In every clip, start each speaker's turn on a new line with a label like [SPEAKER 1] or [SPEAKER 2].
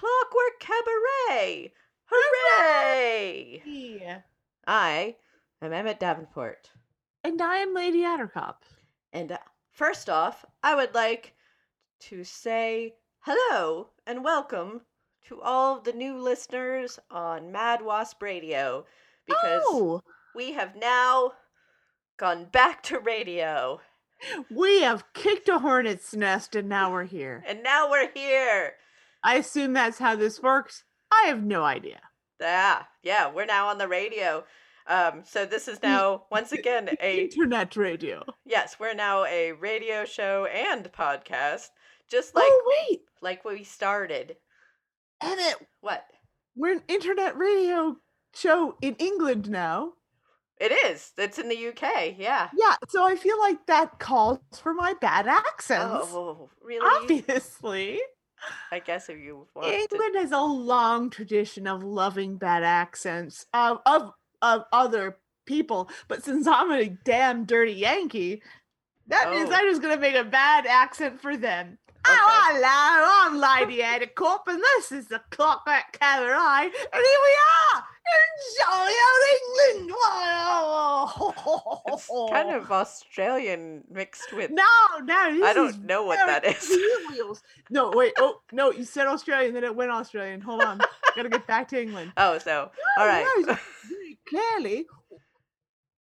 [SPEAKER 1] Clockwork Cabaret. Hooray!
[SPEAKER 2] Yeah.
[SPEAKER 1] I am Emmett Davenport.
[SPEAKER 2] And I am Lady Attercop.
[SPEAKER 1] And uh, first off, I would like to say hello and welcome to all the new listeners on Mad Wasp Radio because
[SPEAKER 2] oh,
[SPEAKER 1] we have now gone back to radio
[SPEAKER 2] we have kicked a hornet's nest and now we're here.
[SPEAKER 1] and now we're here.
[SPEAKER 2] I assume that's how this works. I have no idea.
[SPEAKER 1] Yeah, yeah, we're now on the radio. Um, so this is now once again a
[SPEAKER 2] Internet radio.
[SPEAKER 1] yes, we're now a radio show and podcast, just like
[SPEAKER 2] oh wait,
[SPEAKER 1] like we started.
[SPEAKER 2] Emmett,
[SPEAKER 1] What?
[SPEAKER 2] we're an internet radio show in England now.
[SPEAKER 1] It is. It's in the UK. Yeah.
[SPEAKER 2] Yeah, so I feel like that calls for my bad accents.
[SPEAKER 1] Oh, really?
[SPEAKER 2] Obviously.
[SPEAKER 1] I guess if you want to.
[SPEAKER 2] England has a long tradition of loving bad accents of of of other people, but since I'm a damn dirty Yankee, that means
[SPEAKER 1] Oh.
[SPEAKER 2] I'm just gonna make a bad accent for them.
[SPEAKER 1] Oh, okay.
[SPEAKER 2] Oh, hello, I'm Lady Attercop, and this is the Clockwork Cabaret, and here we are jolly England.
[SPEAKER 1] It's kind of Australian mixed with.
[SPEAKER 2] no, no, this
[SPEAKER 1] I don't know what that is.
[SPEAKER 2] wheels. No, wait. Oh no, you said Australian, then it went Australian. Hold on, gotta get back to England.
[SPEAKER 1] Oh, so all right.
[SPEAKER 2] very clearly,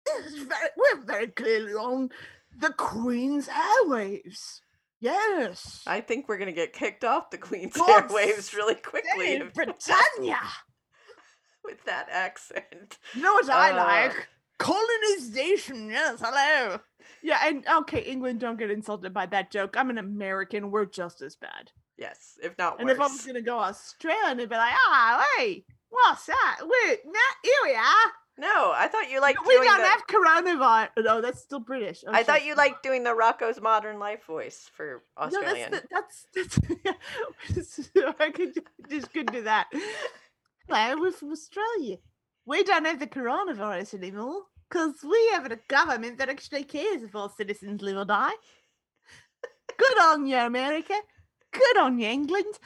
[SPEAKER 2] very, we're very clearly on the Queen's airwaves. Yes,
[SPEAKER 1] I think we're gonna get kicked off the Queen's
[SPEAKER 2] God
[SPEAKER 1] airwaves really quickly
[SPEAKER 2] Britannia.
[SPEAKER 1] with that accent.
[SPEAKER 2] You know what I
[SPEAKER 1] Uh.
[SPEAKER 2] like? Colonization. Yes, hello. Yeah, and okay, England, don't get insulted by that joke. I'm an American. We're just as bad.
[SPEAKER 1] Yes, if not
[SPEAKER 2] And
[SPEAKER 1] worse.
[SPEAKER 2] if I was gonna go Australian, they'd be like, ah, hey, what's that? Wait, nah, here we are.
[SPEAKER 1] No, I thought you liked
[SPEAKER 2] we
[SPEAKER 1] doing
[SPEAKER 2] don't
[SPEAKER 1] the.
[SPEAKER 2] have coronavirus. No, that's still British. Oh,
[SPEAKER 1] I thought you liked doing the Rocko's Modern Life voice for Australian.
[SPEAKER 2] No, that's the, that's that's. I could ju- just could do that. Hello, we're from Australia. We don't have the coronavirus anymore because we have a government that actually cares if all citizens live or die. Good on you, America. Good on you, England.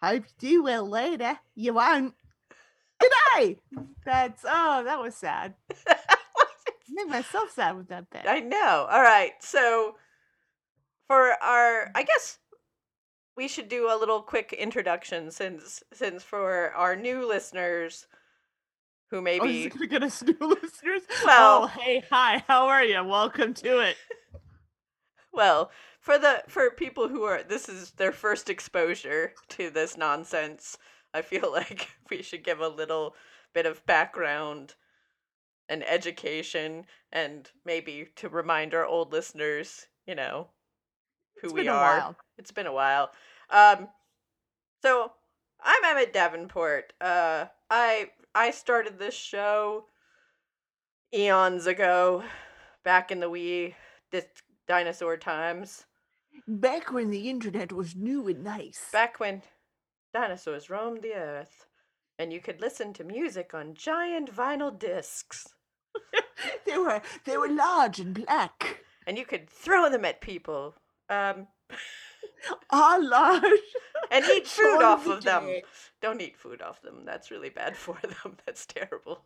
[SPEAKER 2] Hope you do well later. You won't. Good day. That's oh, that was sad. Made myself sad with that bit.
[SPEAKER 1] I know. All right. So for our I guess we should do a little quick introduction since since for our new listeners who
[SPEAKER 2] Oh,
[SPEAKER 1] maybe
[SPEAKER 2] is it gonna get us new listeners?
[SPEAKER 1] Well-
[SPEAKER 2] oh, hey, hi, how are you? Welcome to it.
[SPEAKER 1] well, for the for people who are this is their first exposure to this nonsense, I feel like we should give a little bit of background and education and maybe to remind our old listeners, you know, who
[SPEAKER 2] It's
[SPEAKER 1] we are. It's been a while. Um, so I'm Emmett Davenport. Uh, I I started this show eons ago, back in the wee dis- dinosaur times,
[SPEAKER 2] Back when the internet was new and nice.
[SPEAKER 1] back when dinosaurs roamed the earth, and you could listen to music on giant vinyl discs,
[SPEAKER 2] they were they were large and black.
[SPEAKER 1] and you could throw them at people. Um,
[SPEAKER 2] large.
[SPEAKER 1] and eat food off of them. Don't eat food off them. That's really bad for them. That's terrible.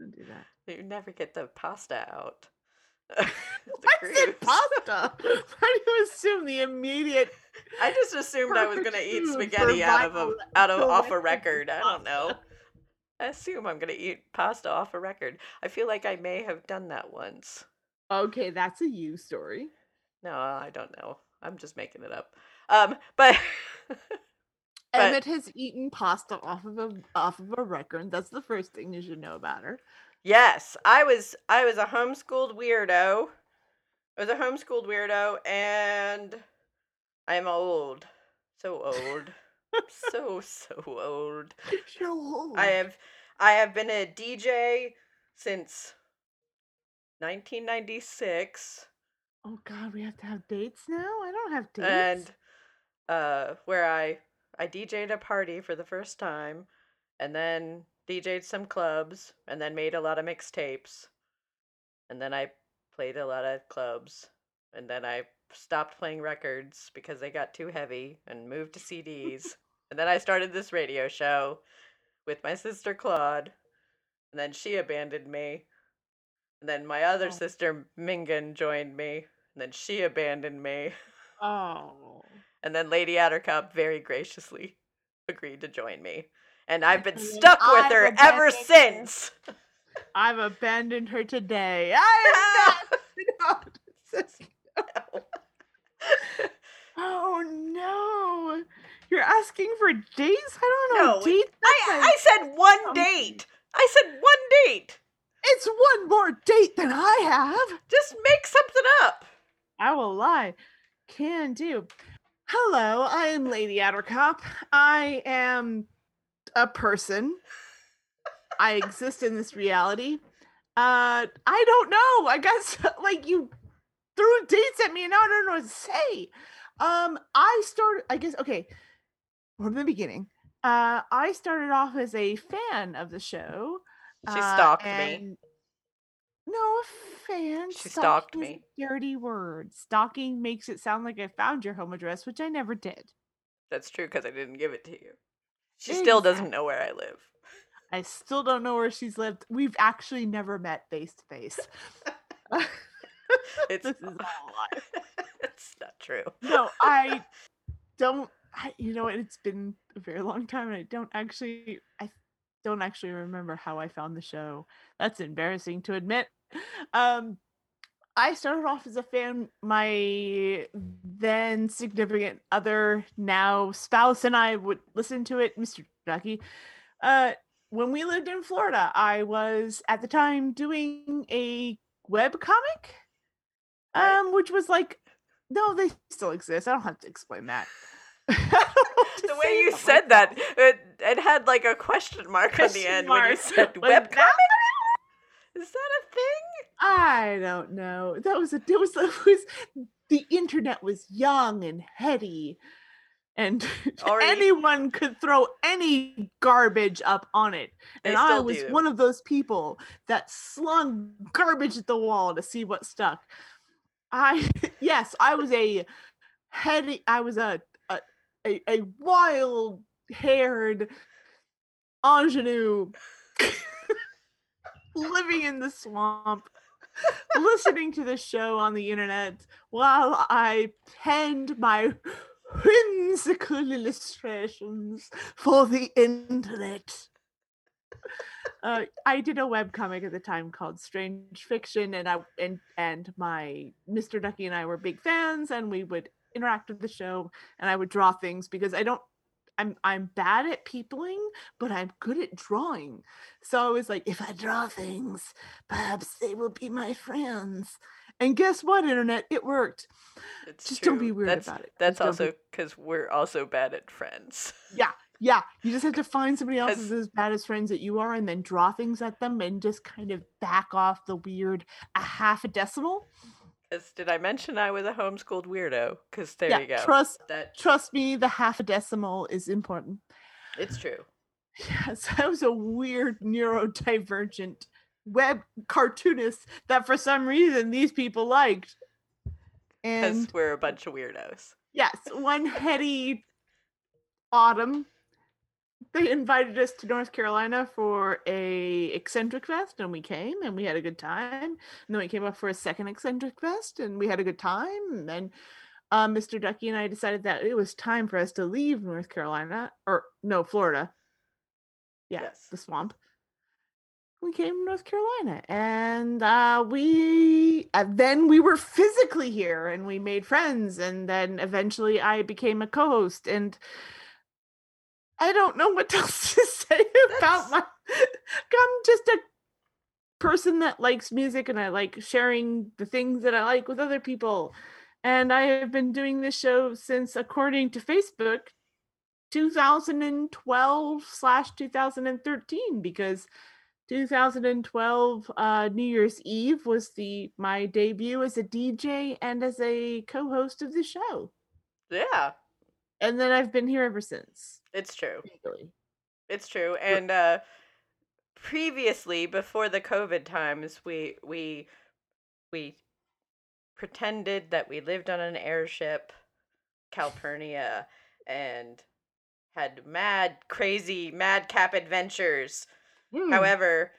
[SPEAKER 2] Don't do that.
[SPEAKER 1] You never get the pasta out.
[SPEAKER 2] I said pasta. Why do you assume the immediate?
[SPEAKER 1] I just assumed I was gonna eat
[SPEAKER 2] Perfect food for
[SPEAKER 1] spaghetti out of a out of off a record. I don't know. I assume I'm gonna eat pasta off a record. I feel like I may have done that once.
[SPEAKER 2] Okay, that's a you story.
[SPEAKER 1] No, I don't know. I'm just making it up. Um, but But-
[SPEAKER 2] Emmett has eaten pasta off of a off of a record. That's the first thing you should know about her.
[SPEAKER 1] yes, I was I was a homeschooled weirdo. I was a homeschooled weirdo, and I'm old, so old, so so old.
[SPEAKER 2] So
[SPEAKER 1] I have I have been a DJ since 1996
[SPEAKER 2] Oh God, we have to have dates now. I don't have dates.
[SPEAKER 1] and uh where I I DJ'd a party for the first time and then DJ'd some clubs and then made a lot of mixtapes and then I played a lot of clubs and then I stopped playing records because they got too heavy and moved to CDs and then I started this radio show with my sister Claude and then she abandoned me and then my other
[SPEAKER 2] Oh.
[SPEAKER 1] sister Mingan joined me and then she abandoned me
[SPEAKER 2] oh,
[SPEAKER 1] and then Lady Attercop very graciously agreed to join me. And I've been stuck with
[SPEAKER 2] I've
[SPEAKER 1] her ever
[SPEAKER 2] her.
[SPEAKER 1] since.
[SPEAKER 2] I've abandoned her today. I not. oh no, you're asking for dates? I don't know
[SPEAKER 1] No,
[SPEAKER 2] dates.
[SPEAKER 1] I, I said one date. I said one date.
[SPEAKER 2] it's one more date than I have.
[SPEAKER 1] Just make something up.
[SPEAKER 2] I will lie. Can do. Hello, I am Lady Attercop. I am a person. I exist in this reality. Uh, I don't know. I guess like you threw dates at me and now I don't know what to say. Um, I started. I guess okay. From the beginning, uh, I started off as a fan of the show.
[SPEAKER 1] She
[SPEAKER 2] uh,
[SPEAKER 1] stalked me.
[SPEAKER 2] No, fan.
[SPEAKER 1] She stalked
[SPEAKER 2] Stalking is
[SPEAKER 1] me.
[SPEAKER 2] a Dirty word. Stalking makes it sound like I found your home address, which I never did.
[SPEAKER 1] That's true because I didn't give it to you. She still doesn't know where I live.
[SPEAKER 2] I still don't know where she's lived. We've actually never met face to face.
[SPEAKER 1] It's
[SPEAKER 2] This is a lie.
[SPEAKER 1] it's not true.
[SPEAKER 2] No, I don't. I, you know, it's been a very long time, and I don't actually. I don't actually remember how I found the show. That's embarrassing to admit. Um, I started off as a fan. My then significant other, now spouse, and I would listen to it, Mr. Ducky. Uh, when we lived in Florida, I was at the time doing a web comic, um, which was like, no, they still exist. I don't have to explain that. I don't know what to
[SPEAKER 1] The way you said that, it, it had like a question mark on the
[SPEAKER 2] Question
[SPEAKER 1] end when you said web
[SPEAKER 2] comic.
[SPEAKER 1] Is that a thing?
[SPEAKER 2] I don't know. That was a it was it was the internet was young and heady and
[SPEAKER 1] Already-
[SPEAKER 2] anyone could throw any garbage up on it.
[SPEAKER 1] They
[SPEAKER 2] And I was
[SPEAKER 1] do.
[SPEAKER 2] one of those people that slung garbage at the wall to see what stuck. I yes, I was a heady I was a a, a, a wild haired ingenue living in the swamp listening to the show on the internet while I penned my whimsical illustrations for the internet. Uh, I did a webcomic at the time called Strange Fiction, and I and and my Mr. Ducky and I were big fans, and we would interact with the show, and I would draw things because I don't. I'm I'm bad at peopling, but I'm good at drawing. So I was like, if I draw things, perhaps they will be my friends. And guess what, internet? It worked.
[SPEAKER 1] It's
[SPEAKER 2] Just
[SPEAKER 1] true.
[SPEAKER 2] don't be weird
[SPEAKER 1] that's,
[SPEAKER 2] about it.
[SPEAKER 1] That's
[SPEAKER 2] Just be-
[SPEAKER 1] also because we're also bad at friends.
[SPEAKER 2] Yeah, yeah. you just have to find somebody else who's as bad as friends that you are and then draw things at them and just kind of back off the weird a half a decimal.
[SPEAKER 1] 'Cause did I mention I was a homeschooled weirdo? Because there
[SPEAKER 2] yeah,
[SPEAKER 1] you go.
[SPEAKER 2] trust
[SPEAKER 1] that
[SPEAKER 2] trust me, the half a decimal is important.
[SPEAKER 1] it's true.
[SPEAKER 2] Yes, I was a weird neurodivergent web cartoonist that for some reason these people liked.
[SPEAKER 1] Because we're a bunch of weirdos.
[SPEAKER 2] yes, one heady autumn, they invited us to North Carolina for a eccentric fest, and we came and we had a good time. And then we came up for a second eccentric fest, and we had a good time. And then uh, Mr. Ducky and I decided that it was time for us to leave North Carolina, or no, Florida. Yeah,
[SPEAKER 1] Yes.
[SPEAKER 2] the swamp. We came to North Carolina, and uh, we uh, then we were physically here, and we made friends, and then eventually I became a co-host, and I don't know what else to say about
[SPEAKER 1] That's-
[SPEAKER 2] my. I'm just a person that likes music, and I like sharing the things that I like with other people. And I have been doing this show since, according to Facebook, 2012 slash 2013, because 2012 uh, New Year's Eve was the my debut as a DJ and as a co-host of the show,
[SPEAKER 1] Yeah,
[SPEAKER 2] and then I've been here ever since.
[SPEAKER 1] It's true.
[SPEAKER 2] Really.
[SPEAKER 1] It's true. And uh previously before the COVID times, we we we pretended that we lived on an airship, Calpurnia, and had mad crazy madcap adventures.
[SPEAKER 2] Hmm.
[SPEAKER 1] However,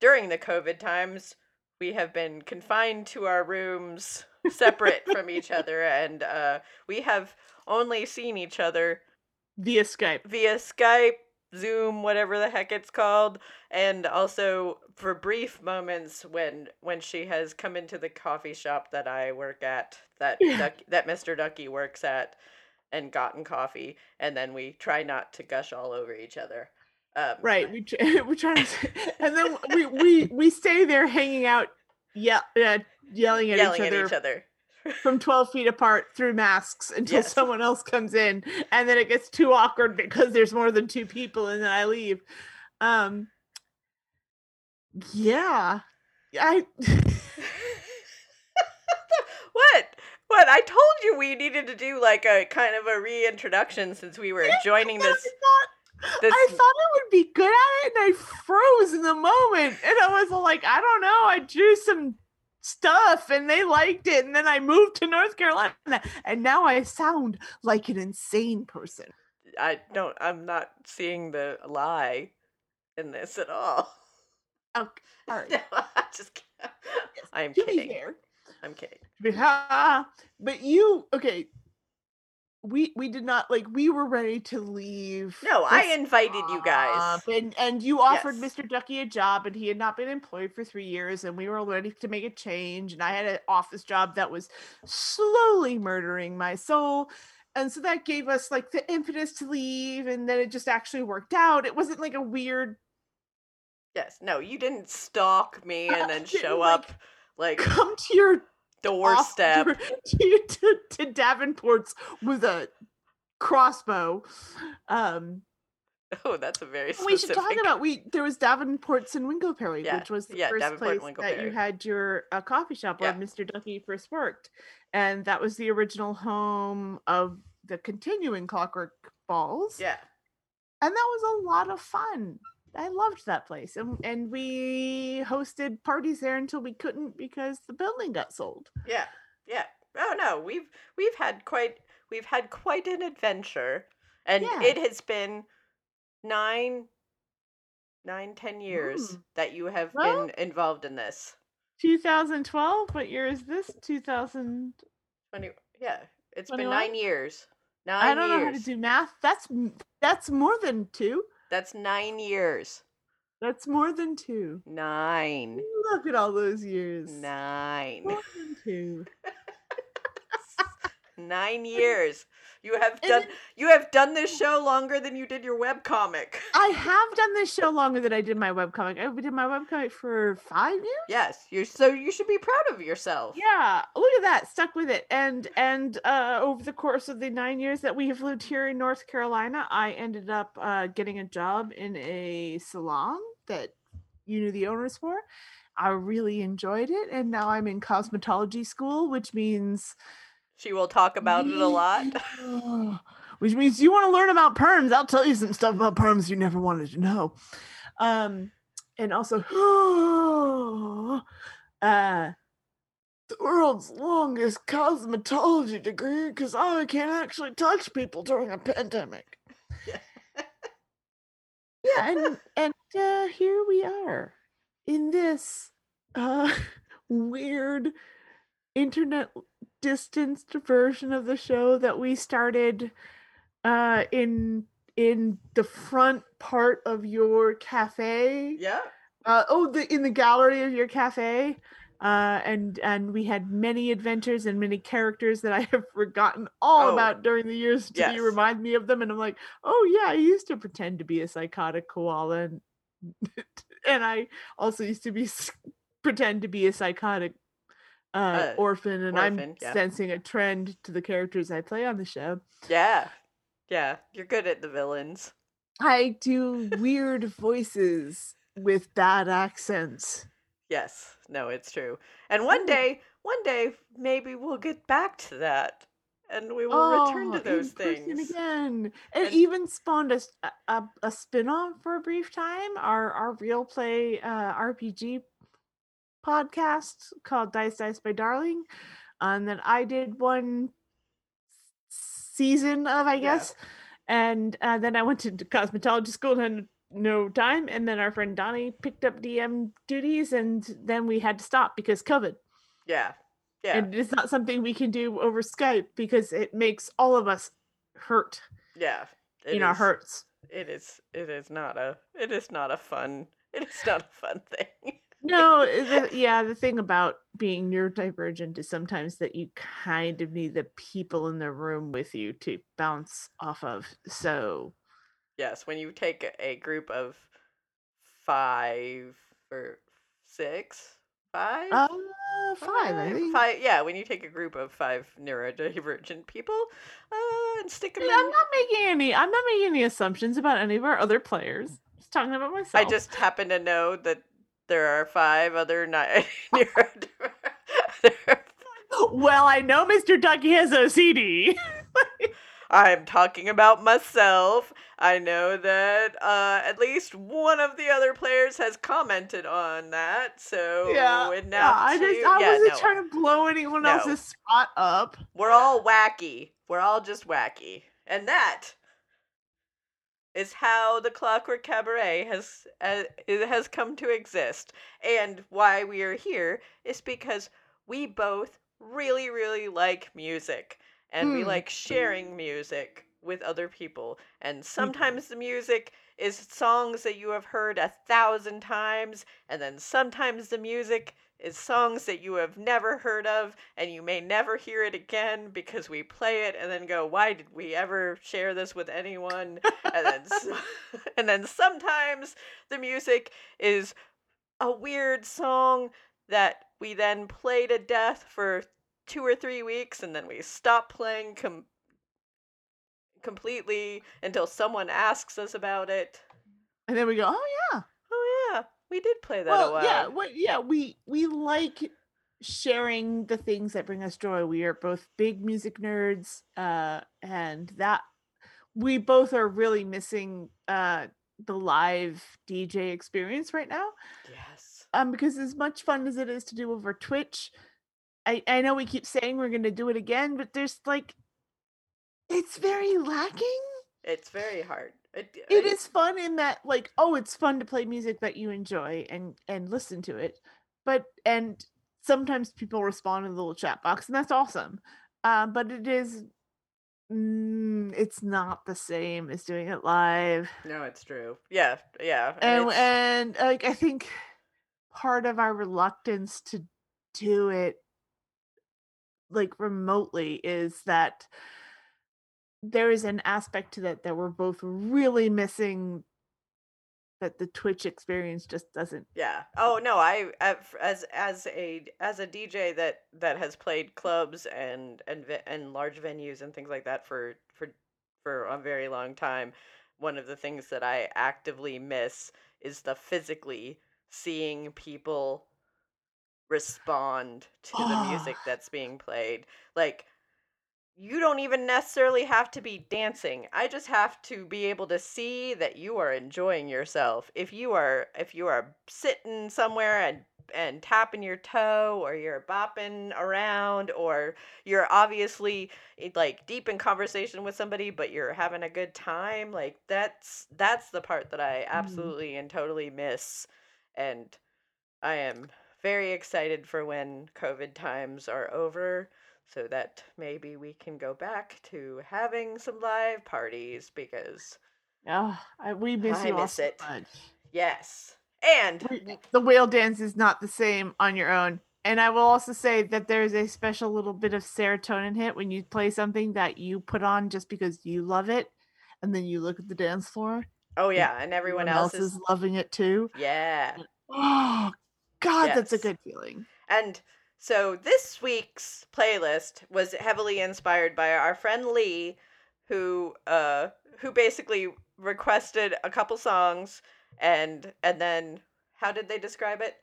[SPEAKER 1] during the COVID times, we have been confined to our rooms, separate from each other, and uh, we have only seen each other
[SPEAKER 2] via Skype.
[SPEAKER 1] via Skype, Zoom, whatever the heck it's called, and also for brief moments when when she has come into the coffee shop that I work at, that
[SPEAKER 2] Yeah.
[SPEAKER 1] Duck, that Mr. Ducky works at, and gotten coffee, and then we try not to gush all over each other. Um,
[SPEAKER 2] Right. We tr- we're trying to, and then we we we stay there hanging out, yeah, uh, yelling at
[SPEAKER 1] yelling
[SPEAKER 2] each
[SPEAKER 1] at
[SPEAKER 2] other
[SPEAKER 1] each other.
[SPEAKER 2] From 12 feet apart through masks until
[SPEAKER 1] Yes.
[SPEAKER 2] someone else comes in and then it gets too awkward because there's more than two people and then i leave um yeah i
[SPEAKER 1] what? What? I told you we needed to do like a kind of a reintroduction since we were joining
[SPEAKER 2] I
[SPEAKER 1] this.
[SPEAKER 2] thought,
[SPEAKER 1] this
[SPEAKER 2] I thought I would be good at it and i froze in the moment and i was like i don't know i drew some stuff and they liked it and then i moved to north carolina and now i sound like an insane person
[SPEAKER 1] I don't. I'm not seeing the lie in this at all.
[SPEAKER 2] Oh, okay all right
[SPEAKER 1] No, I just. Can't. I am
[SPEAKER 2] to be
[SPEAKER 1] kidding. I'm kidding.
[SPEAKER 2] But, but you okay? We we did not like we were ready to leave.
[SPEAKER 1] No, I invited you guys.
[SPEAKER 2] and and you offered
[SPEAKER 1] Yes.
[SPEAKER 2] Mr. Ducky a job, and he had not been employed for three years, and we were ready to make a change. And I had an office job that was slowly murdering my soul. And so that gave us like the impetus to leave, and then it just actually worked out. It wasn't like a weird
[SPEAKER 1] Yes. No, you didn't stalk me and then show
[SPEAKER 2] like,
[SPEAKER 1] up like
[SPEAKER 2] come to your
[SPEAKER 1] doorstep.
[SPEAKER 2] to, to, to Davenport's with a crossbow. Um,
[SPEAKER 1] Oh, that's a very specific.
[SPEAKER 2] we should talk about we there was Davenport's in Winkleperry,
[SPEAKER 1] Yeah,
[SPEAKER 2] which was the
[SPEAKER 1] yeah,
[SPEAKER 2] first
[SPEAKER 1] Davenport
[SPEAKER 2] place that you had your uh, coffee shop where
[SPEAKER 1] Yeah.
[SPEAKER 2] Mr. Ducky first worked, and that was the original home of the continuing Clockwork Balls.
[SPEAKER 1] Yeah.
[SPEAKER 2] and that was a lot of fun. I loved that place, and and we hosted parties there until we couldn't because the building got sold.
[SPEAKER 1] Yeah. Yeah. Oh no, we've we've had quite we've had quite an adventure, and
[SPEAKER 2] Yeah.
[SPEAKER 1] it has been nine, nine, ten years
[SPEAKER 2] Mm.
[SPEAKER 1] that you have
[SPEAKER 2] Well-
[SPEAKER 1] been involved in this.
[SPEAKER 2] 2012. What year is this? 2000.
[SPEAKER 1] Twenty. Yeah, it's been nine years. Nine
[SPEAKER 2] I don't
[SPEAKER 1] years.
[SPEAKER 2] know how to do math. That's that's more than two.
[SPEAKER 1] That's nine years.
[SPEAKER 2] That's more than two.
[SPEAKER 1] Nine.
[SPEAKER 2] Look at all those years.
[SPEAKER 1] Nine.
[SPEAKER 2] More than two.
[SPEAKER 1] Nine years. You have
[SPEAKER 2] And
[SPEAKER 1] done. You have done this show longer than you did your webcomic.
[SPEAKER 2] I have done this show longer than I did my webcomic. I did my webcomic for five years.
[SPEAKER 1] Yes, you're so you should be proud of yourself.
[SPEAKER 2] Yeah, look at that. Stuck with it. And and uh over the course of the 9 years that we have lived here in North Carolina, I ended up uh getting a job in a salon that you knew the owners for. I really enjoyed it and now I'm in cosmetology school, which means
[SPEAKER 1] She will talk about it a lot.
[SPEAKER 2] which means you want to learn about perms. I'll tell you some stuff about perms you never wanted to know. Um, and also, uh, the world's longest cosmetology degree because I can't actually touch people during a pandemic. yeah, and and uh, here we are in this uh, weird internet distanced version of the show that we started uh, in in the front part of your cafe.
[SPEAKER 1] Yeah.
[SPEAKER 2] Uh, oh, the in the gallery of your cafe. Uh, and and we had many adventures and many characters that I have forgotten all
[SPEAKER 1] Oh,
[SPEAKER 2] about during the years until
[SPEAKER 1] yes.
[SPEAKER 2] you remind me of them, and I'm like, oh yeah, I used to pretend to be a psychotic koala, and, and I also used to be pretend to be a psychotic uh,
[SPEAKER 1] Uh,
[SPEAKER 2] orphan, and I'm
[SPEAKER 1] yeah.
[SPEAKER 2] sensing a trend to the characters I play on the show.
[SPEAKER 1] Yeah. Yeah. You're good at the villains.
[SPEAKER 2] I do weird voices with bad accents.
[SPEAKER 1] Yes. No, it's true. And one day, one day, maybe we'll get back to that, and we will return
[SPEAKER 2] Oh,
[SPEAKER 1] to those things.
[SPEAKER 2] again. It
[SPEAKER 1] And-
[SPEAKER 2] even spawned a spin-off for a brief time. Our our real play uh, RPG podcast called Dice Dice by Darling. And then I did one season of, I
[SPEAKER 1] Yeah.
[SPEAKER 2] guess. And uh, then I went to cosmetology school and had no time. And then our friend Donnie picked up DM duties, and then we had to stop because COVID.
[SPEAKER 1] Yeah. Yeah.
[SPEAKER 2] And it's not something we can do over Skype because it makes all of us hurt
[SPEAKER 1] yeah. It
[SPEAKER 2] in our
[SPEAKER 1] is-
[SPEAKER 2] hurts.
[SPEAKER 1] It is. It is not a. It is not a fun. It is not a fun thing.
[SPEAKER 2] No, the, yeah, the thing about being neurodivergent is sometimes that you kind of need the people in the room with you to bounce off of. So,
[SPEAKER 1] Yes, when you take a- group of five or six, five,
[SPEAKER 2] uh, five, I think.
[SPEAKER 1] five. Yeah, when you take a group of five neurodivergent people, uh, and stick them
[SPEAKER 2] Yeah, I'm not making any. I'm not making any assumptions about any of our other players. Just talking about myself.
[SPEAKER 1] I just happen to know that there are five other ni- neurodivergent.
[SPEAKER 2] Well, I know Mr. Ducky has OCD.
[SPEAKER 1] I'm talking about myself. I know that uh, at least one of the other players has commented on that. So
[SPEAKER 2] yeah,
[SPEAKER 1] and
[SPEAKER 2] yeah,
[SPEAKER 1] now
[SPEAKER 2] I just I
[SPEAKER 1] yeah,
[SPEAKER 2] wasn't
[SPEAKER 1] no.
[SPEAKER 2] trying to blow anyone
[SPEAKER 1] No.
[SPEAKER 2] else's spot up.
[SPEAKER 1] We're all wacky. We're all just wacky. And that is how the Clockwork Cabaret has uh, it has come to exist. And why we are here is because we both really really like music and we
[SPEAKER 2] Hmm.
[SPEAKER 1] like sharing music with other people. And sometimes the music is songs that you have heard a thousand times and then sometimes the music is songs that you have never heard of and you may never hear it again because we play it and then go why did we ever share this with anyone and then and then sometimes the music is a weird song that we then play to death for 2 or 3 weeks and then we stop playing com- completely until someone asks us about it
[SPEAKER 2] And then we go, oh yeah.
[SPEAKER 1] We did play that a
[SPEAKER 2] well,
[SPEAKER 1] while
[SPEAKER 2] yeah, what, yeah. We we like sharing the things that bring us joy. We are both big music nerds, uh, and that we both are really missing uh the live DJ experience right now.
[SPEAKER 1] yes
[SPEAKER 2] Um, because as much fun as it is to do over Twitch, I I know we keep saying we're going to do it again, but there's like, it's very lacking.
[SPEAKER 1] it's very hard it,
[SPEAKER 2] it is fun in that like oh it's fun to play music that you enjoy and and listen to it but and sometimes people respond in the little chat box and that's awesome uh, but it is mm, it's not the same as doing it live
[SPEAKER 1] No, it's true. Yeah, yeah.
[SPEAKER 2] and
[SPEAKER 1] it's-
[SPEAKER 2] and like i think part of our reluctance to do it like remotely is that there is an aspect to that that we're both really missing that the twitch experience just doesn't
[SPEAKER 1] yeah. Oh no, I as as a as a DJ that that has played clubs and and and large venues and things like that for for for a very long time. One of the things that I actively miss is the physically seeing people respond to the music that's being played. Like you don't even necessarily have to be dancing. I just have to be able to see that you are enjoying yourself. If you are if you are sitting somewhere and and tapping your toe or you're bopping around or you're obviously eh, like deep in conversation with somebody but you're having a good time like that's that's the part that I absolutely and totally miss and I am very excited for when covid times are over so that maybe we can go back to having some live parties because
[SPEAKER 2] Oh, I, we miss
[SPEAKER 1] I
[SPEAKER 2] you
[SPEAKER 1] miss
[SPEAKER 2] so
[SPEAKER 1] it.
[SPEAKER 2] much.
[SPEAKER 1] yes and
[SPEAKER 2] The whale dance is not the same on your own. And I will also say that there's a special little bit of serotonin hit when you play something that you put on just because you love it, and then you look at the dance floor.
[SPEAKER 1] oh yeah and everyone else is
[SPEAKER 2] loving it too.
[SPEAKER 1] yeah
[SPEAKER 2] Oh God, that's a good feeling.
[SPEAKER 1] And so this week's playlist was heavily inspired by our friend Lee, who uh who basically requested a couple songs and and then how did they describe it?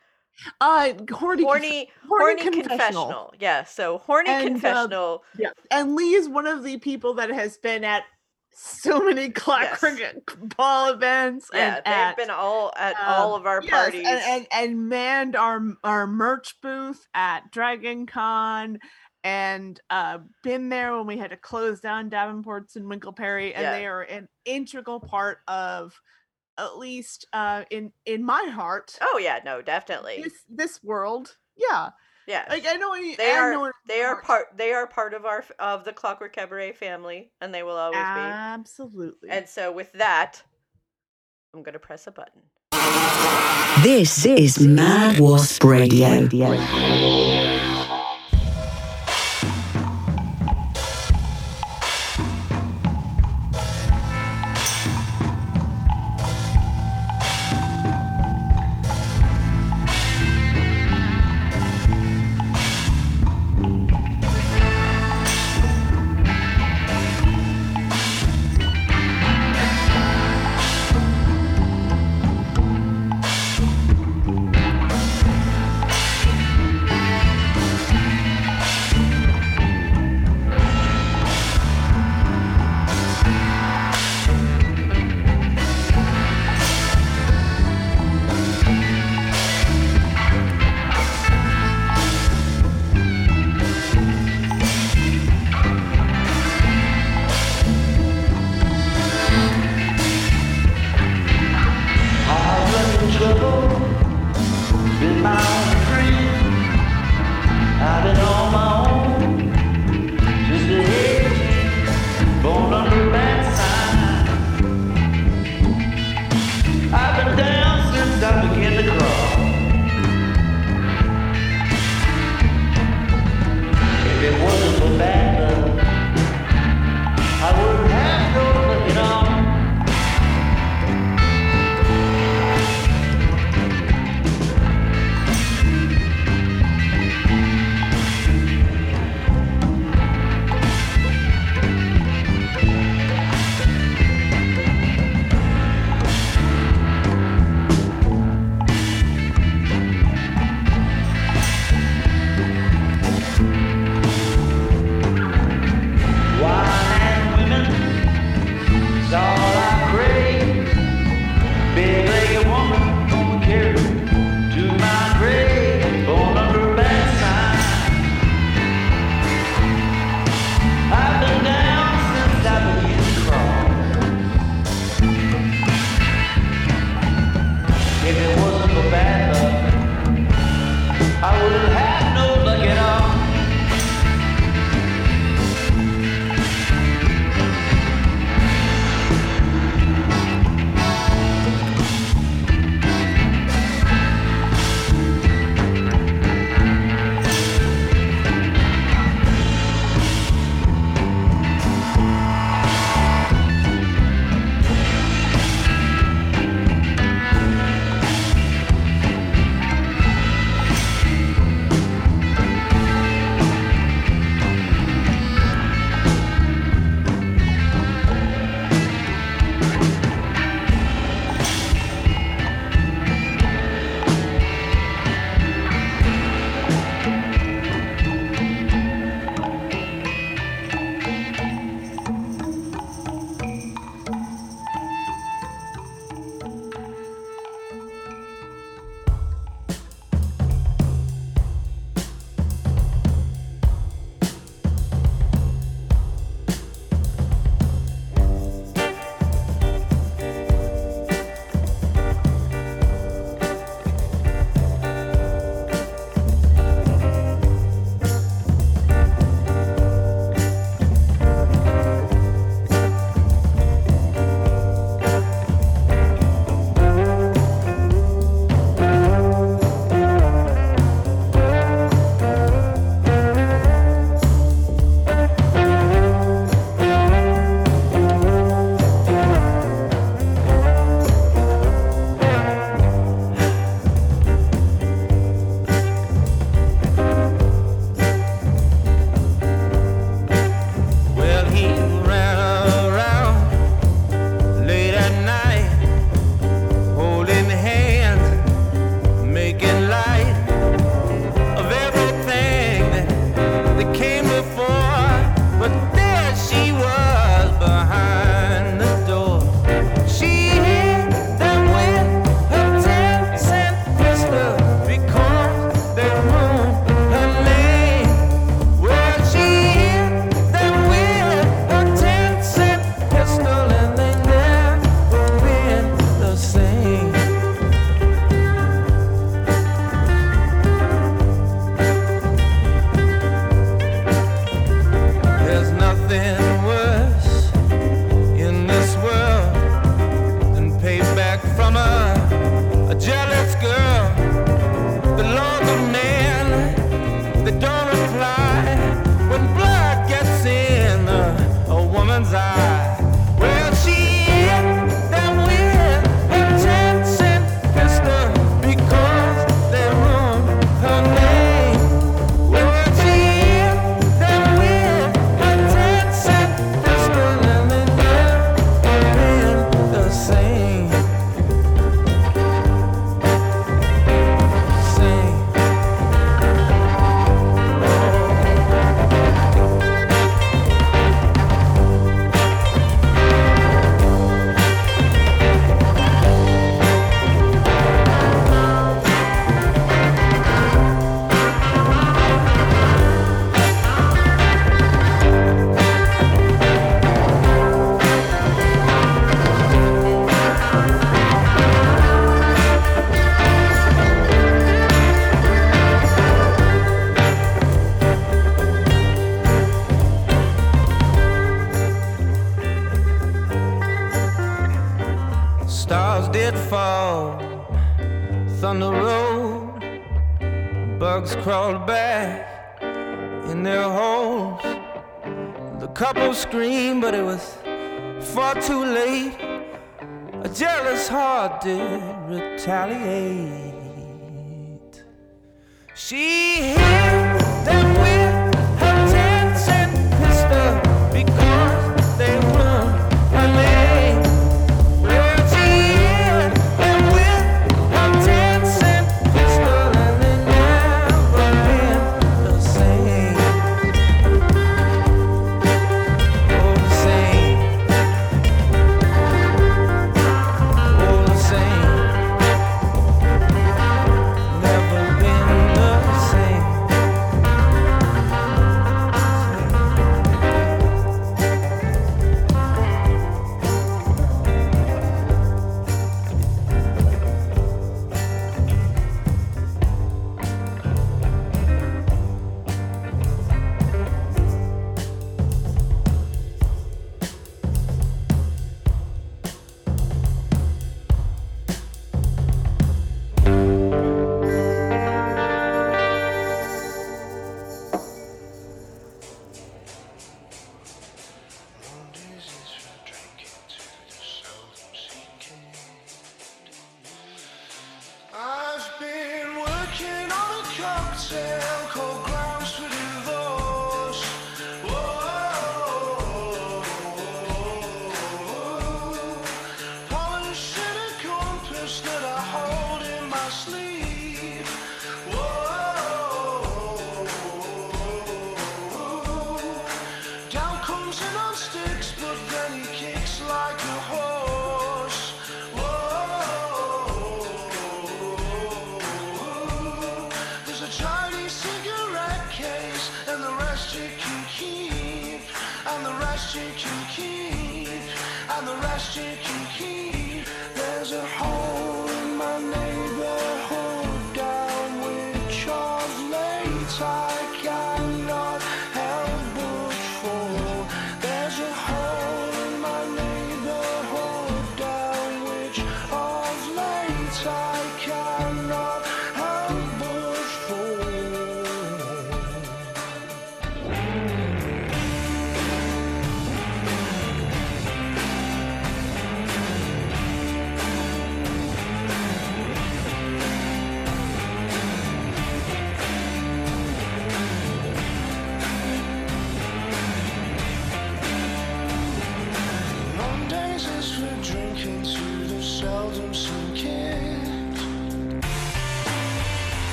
[SPEAKER 2] Uh, horny,
[SPEAKER 1] Horny
[SPEAKER 2] horny
[SPEAKER 1] horny confessional. Yeah, so horny
[SPEAKER 2] And, uh,
[SPEAKER 1] confessional.
[SPEAKER 2] Yeah, and Lee is one of the people that has been at so many clock
[SPEAKER 1] Yes.
[SPEAKER 2] cricket ball events.
[SPEAKER 1] yeah,
[SPEAKER 2] and
[SPEAKER 1] they've
[SPEAKER 2] at,
[SPEAKER 1] been all at
[SPEAKER 2] um,
[SPEAKER 1] all of our
[SPEAKER 2] yes,
[SPEAKER 1] parties.
[SPEAKER 2] and, and, and manned our our merch booth at Dragon Con and uh been there when we had to close down Davenport's and Winkleperry and
[SPEAKER 1] Yeah.
[SPEAKER 2] they are an integral part of at least uh in in my heart
[SPEAKER 1] oh yeah, no, definitely.
[SPEAKER 2] this this world yeah
[SPEAKER 1] yeah.
[SPEAKER 2] like I know any
[SPEAKER 1] They
[SPEAKER 2] I
[SPEAKER 1] are-
[SPEAKER 2] know it
[SPEAKER 1] they are
[SPEAKER 2] heart.
[SPEAKER 1] part they are part of our of the Clockwork Cabaret family and they will always be.
[SPEAKER 2] absolutely
[SPEAKER 1] And so with that, I'm gonna press a button.
[SPEAKER 3] This is Mad Wasp Radio.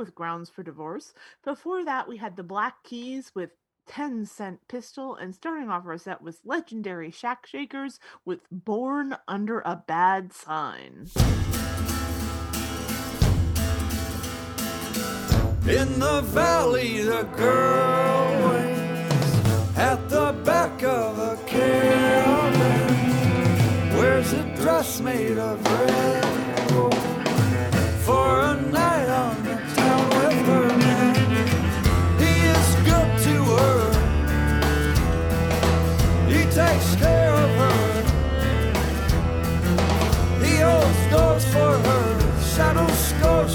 [SPEAKER 4] with
[SPEAKER 5] Grounds for Divorce.
[SPEAKER 2] Before that, we had the Black Keys with 10 Cent Pistol, and starting off our set was legendary Shack Shakers with Born Under a Bad Sign.
[SPEAKER 6] In the valley, the girl waits at the back of a caravan. Wears a dress made of red gold for a night. takes care of her. He holds doors for her, Saddles scores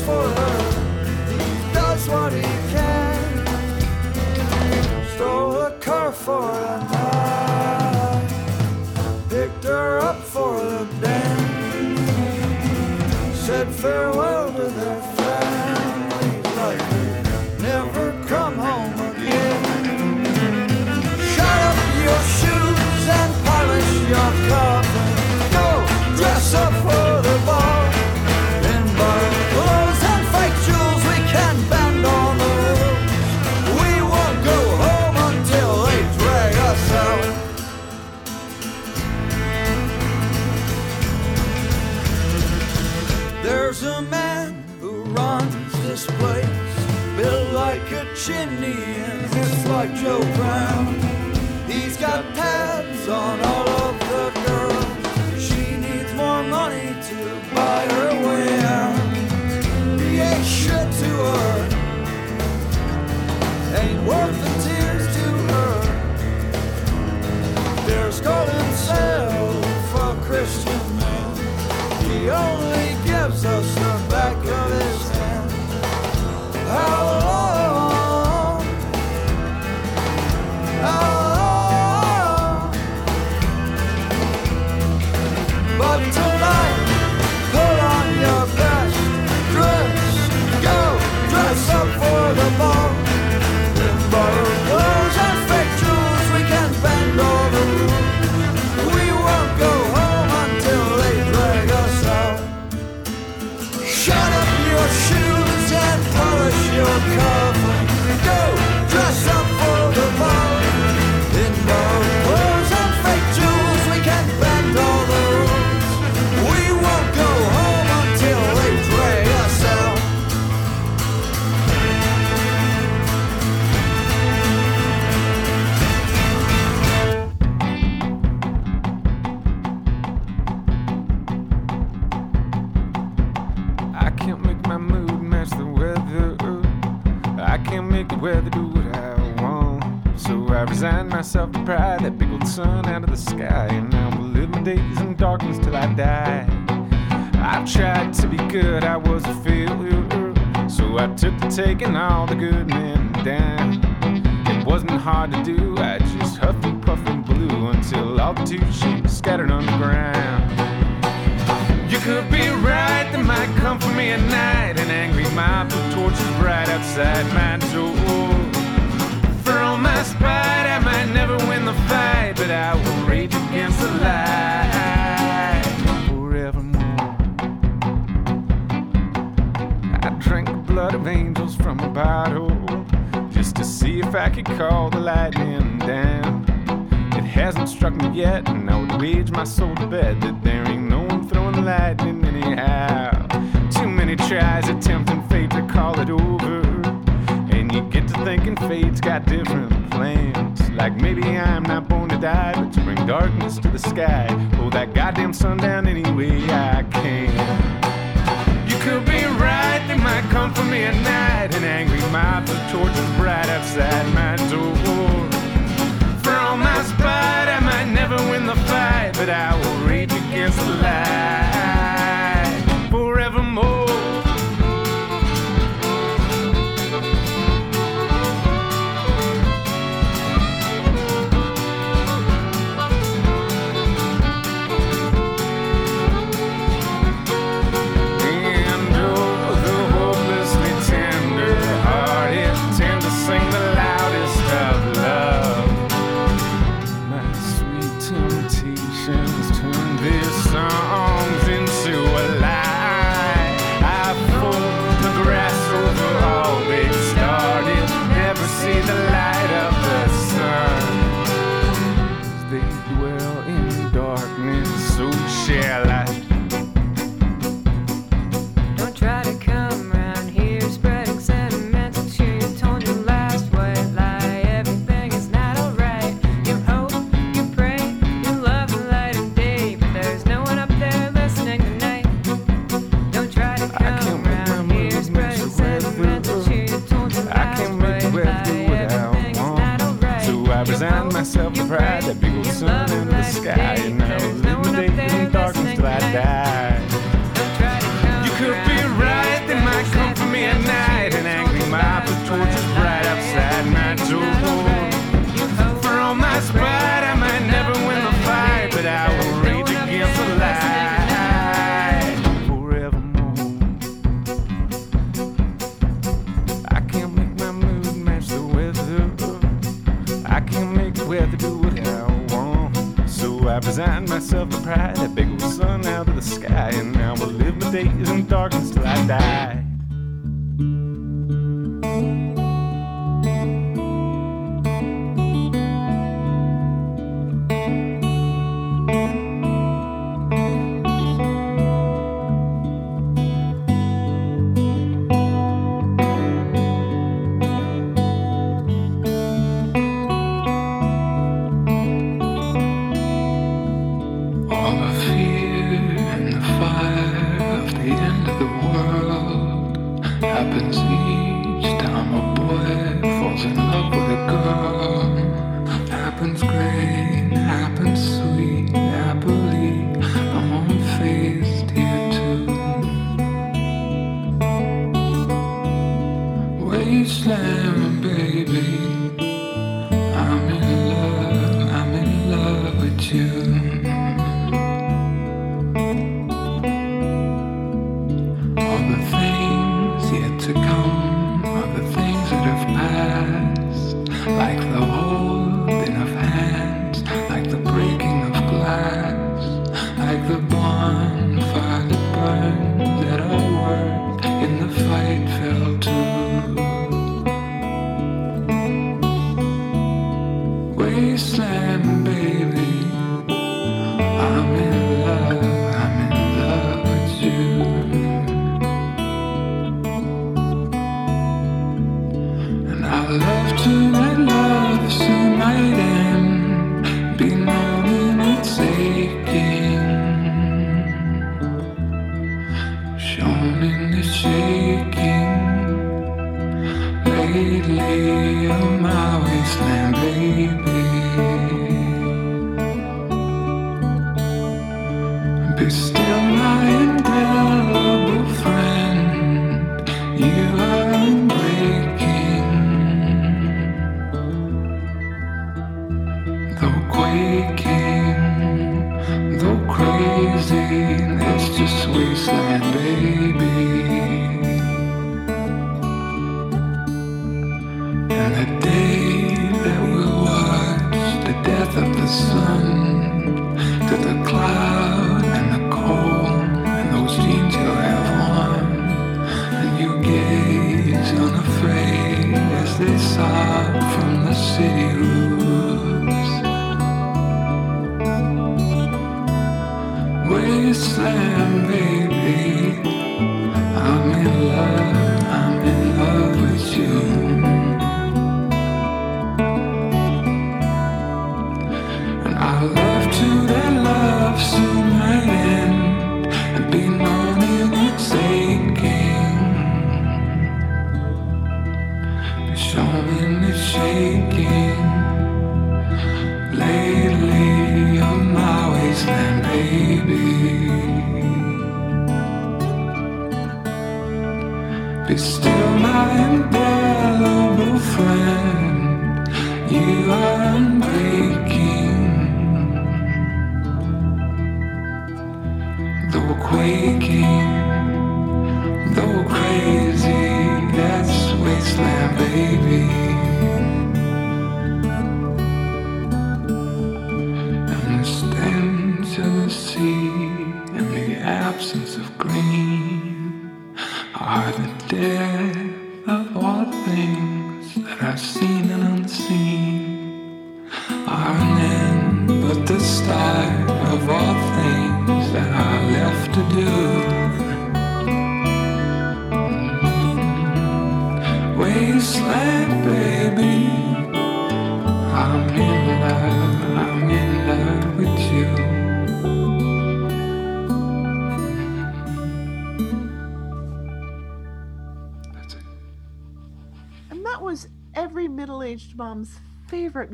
[SPEAKER 7] Be
[SPEAKER 8] still my indelible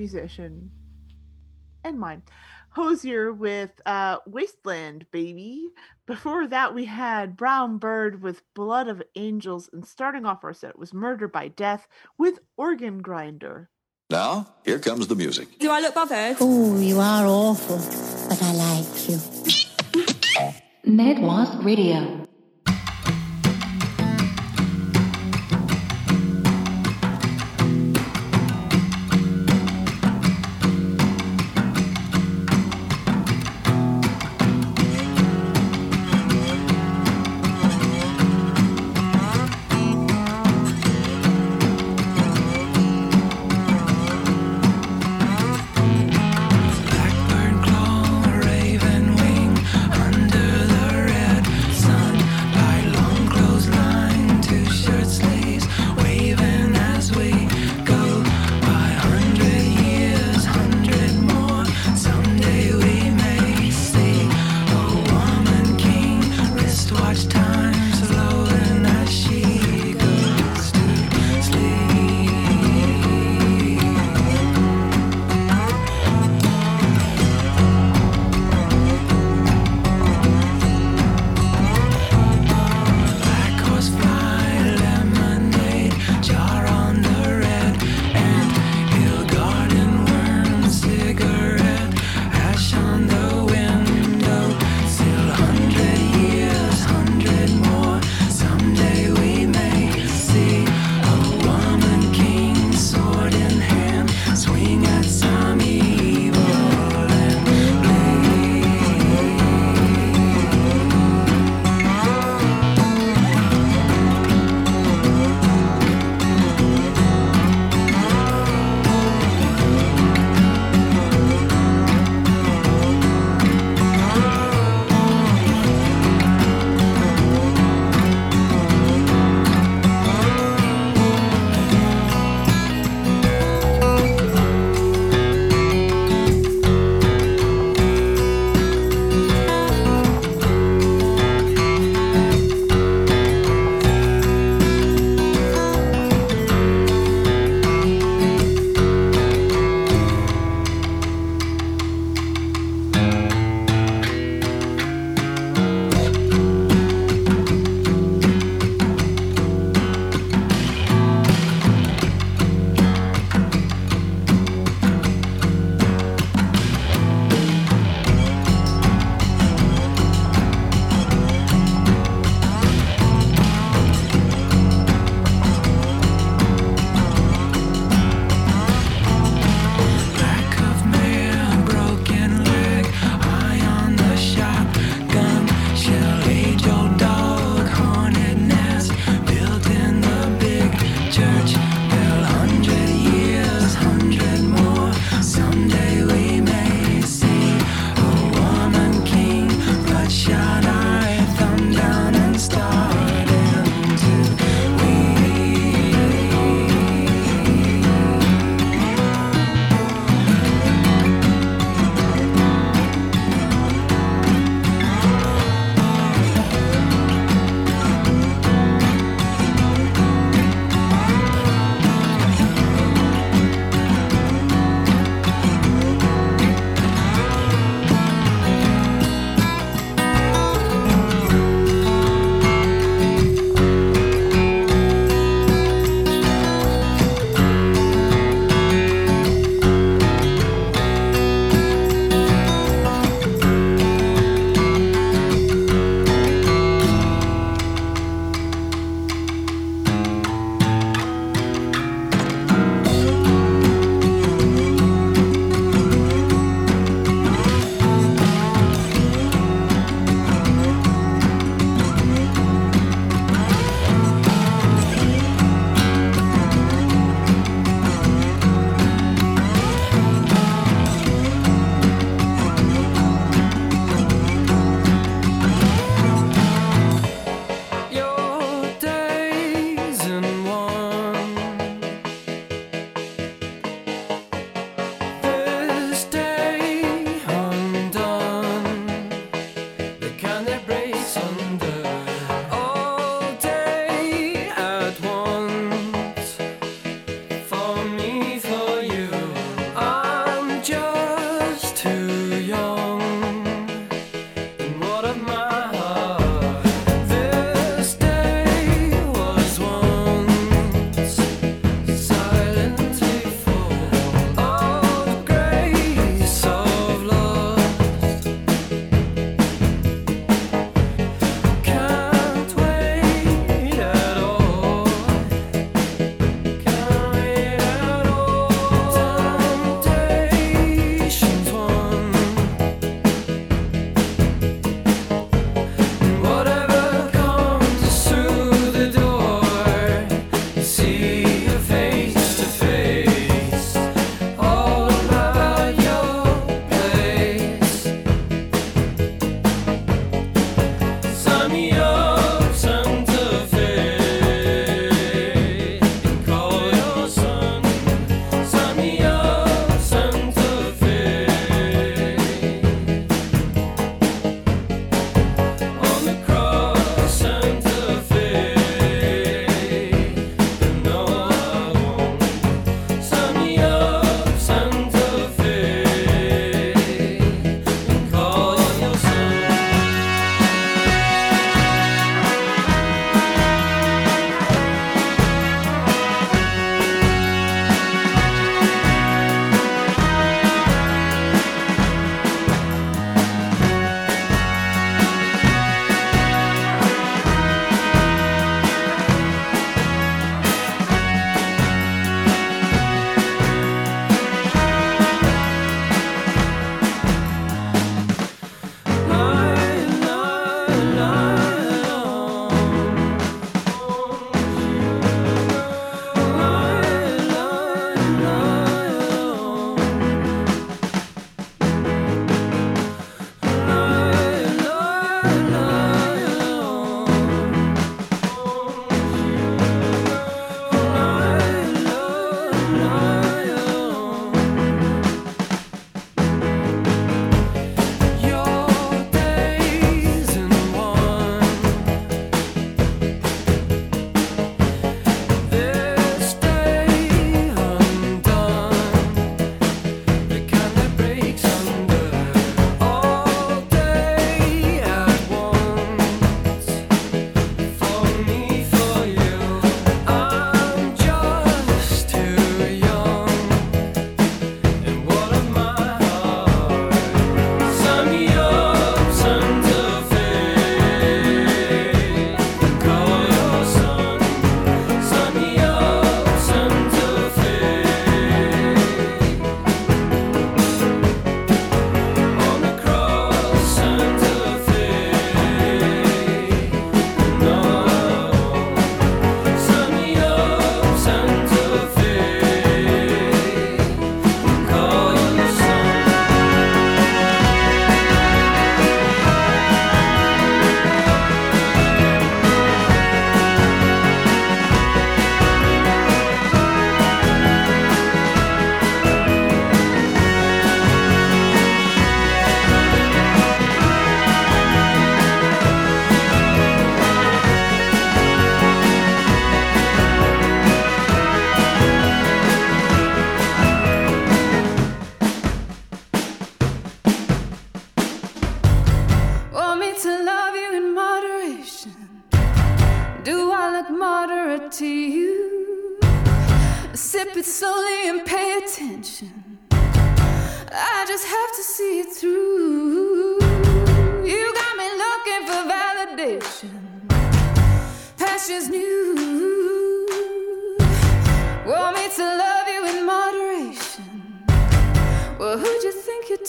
[SPEAKER 2] musician, and mine. Hozier with uh, Wasteland Baby. Before that, we had Brown Bird with Blood of Angels. And starting off our set was Murder by Death with Organ Grinder.
[SPEAKER 9] Now, here comes the music.
[SPEAKER 10] Do I look bothered?
[SPEAKER 11] Oh, you are awful, but I like you.
[SPEAKER 10] Mad Wasp Radio.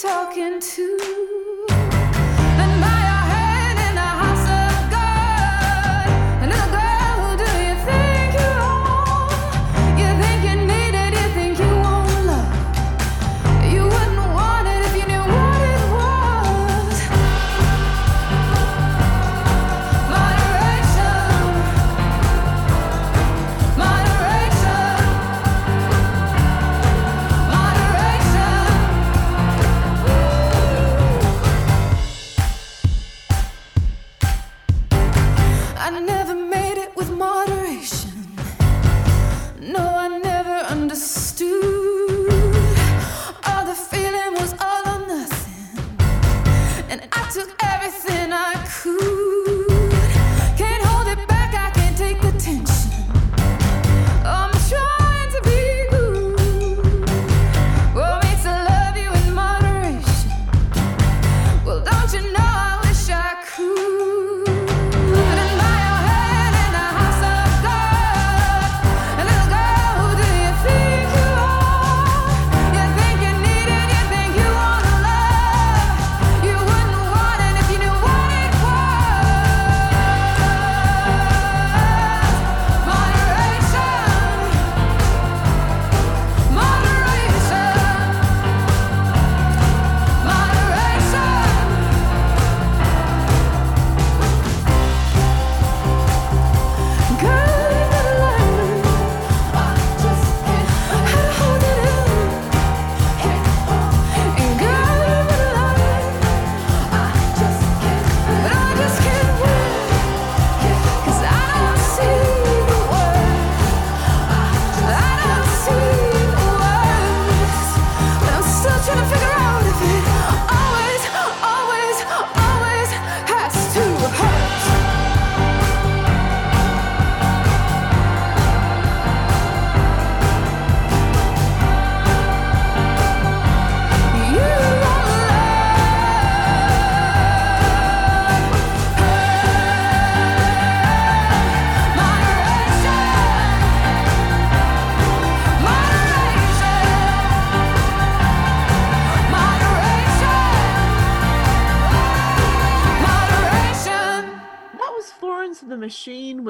[SPEAKER 10] talking to?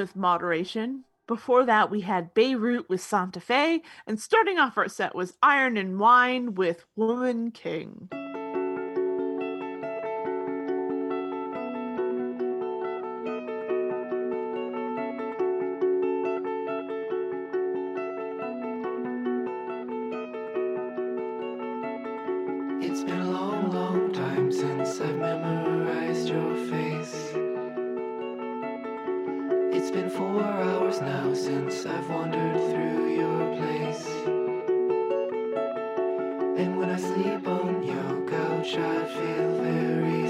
[SPEAKER 10] with Moderation.
[SPEAKER 2] Before that, we had Beirut with Santa Fe, and starting off our set was Iron and Wine with Woman King.
[SPEAKER 12] It's been a long, long time since I've memorized. It's been four hours now since I've wandered through your place. And when I sleep on your couch, I feel very.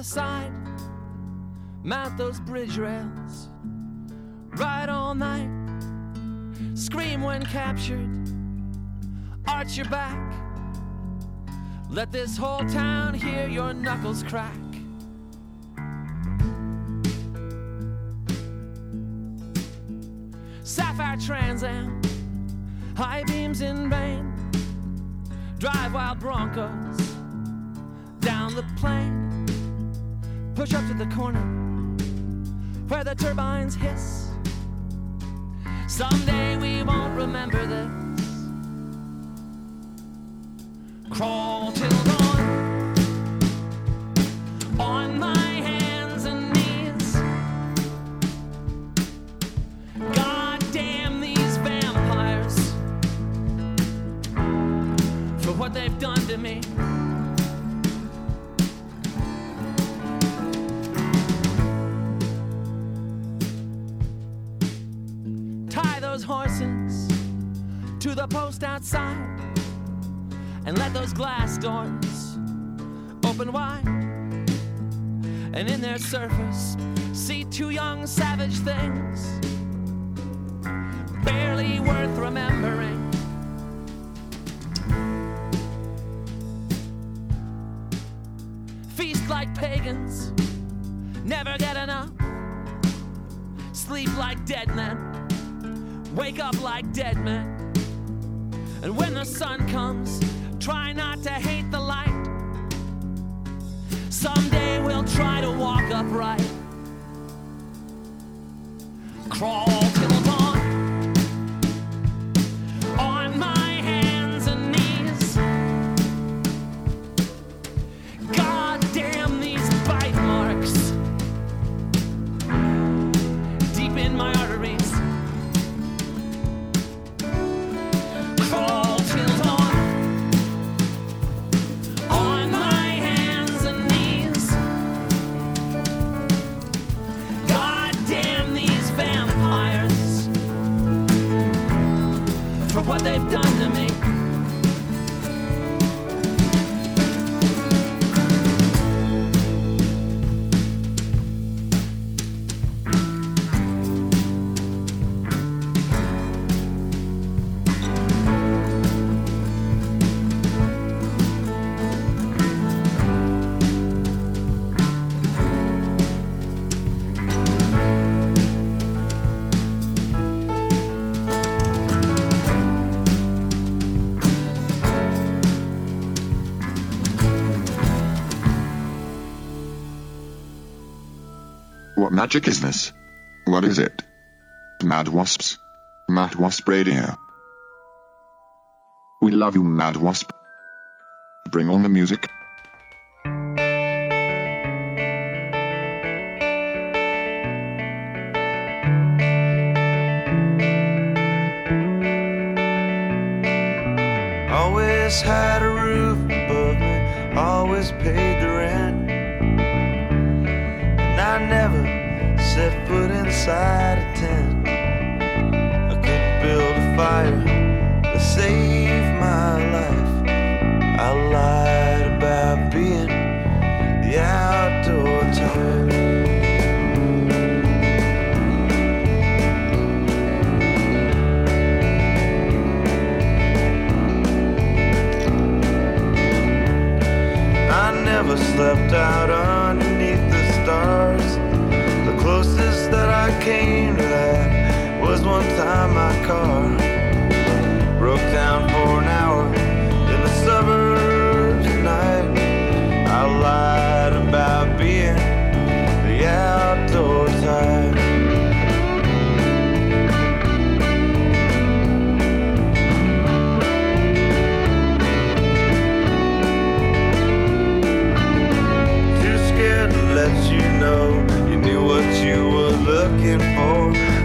[SPEAKER 12] The
[SPEAKER 13] side mount those bridge rails, ride all night, scream when captured, arch your back. Let this whole town hear your knuckles crack. Sapphire Trans Am, high beams in vain. Drive wild Broncos the turbines hiss. Someday we won't remember this. And in their surface, see two young savage things, barely worth remembering. Feast like pagans, never get enough. Sleep like dead men, wake up like dead men. And when the sun comes, try not to hate the light. Someday upright. Crawl
[SPEAKER 14] magic is this? What is it? Mad Wasps. Mad Wasp Radio. We love you, Mad Wasp. Bring on the music.
[SPEAKER 15] Always had set foot inside a tent. I could build a fire to save my life. I lied about being the outdoor type. I never slept out that I came to that was one time my car broke down for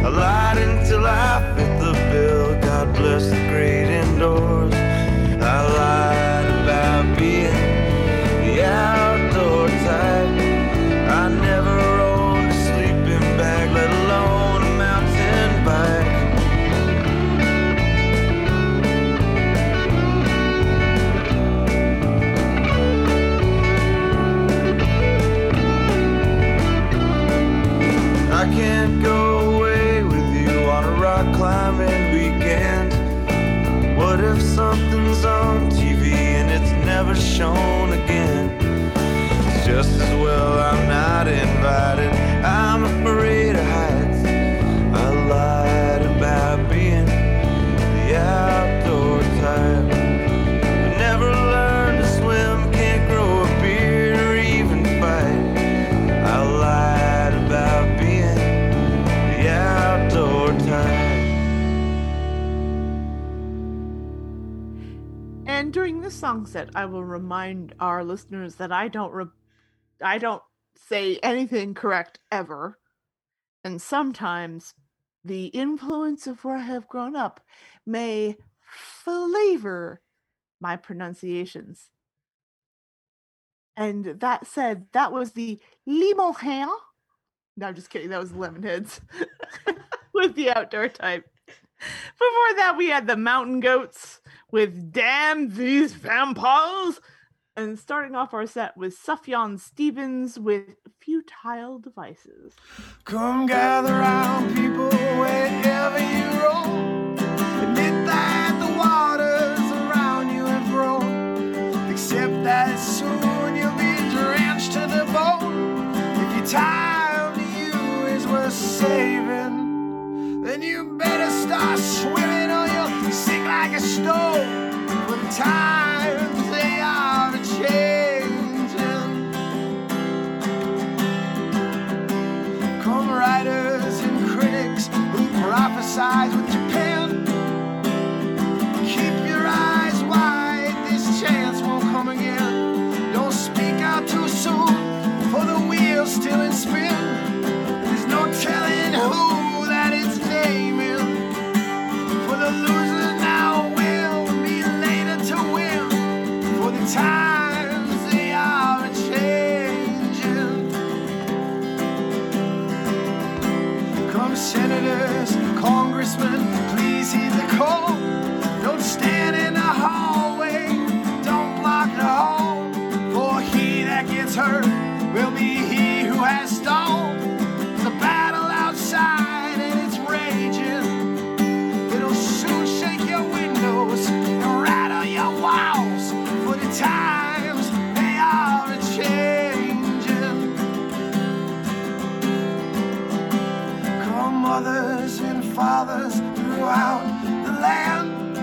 [SPEAKER 15] I lied until I fit the bill. God bless just as well I'm not invited. I'm afraid of heights. I lied about being the outdoor type. I never learned to swim, can't grow a beard or even fight. I lied about being the outdoor type.
[SPEAKER 2] And during this song set, I will remind our listeners that I don't re- I don't say anything correct ever. And sometimes the influence of where I have grown up may flavor my pronunciations. And that said, that was the Limohan. No, I'm just kidding. That was Lemonheads with the outdoor type. Before that, we had the Mountain Goats with Damn These Vampires. And starting off our set was Sufjan Stevens with Futile Devices.
[SPEAKER 5] Come gather round, people, wherever you roam. Admit that the waters around you have grown. Accept that soon you'll be drenched to the bone. If your time to you is worth saving, then you better start swimming or you'll sink like a stone. For the times prophesize with Japan. Keep your eyes wide, this chance won't come again. Don't speak out too soon, for the wheel's still in spin. There's no telling who that it's naming. For the loser now will be later to win. For the times they congressmen, please heed the call. Don't stand in the hallway, don't block the hall. For he that gets hurt fathers throughout the land.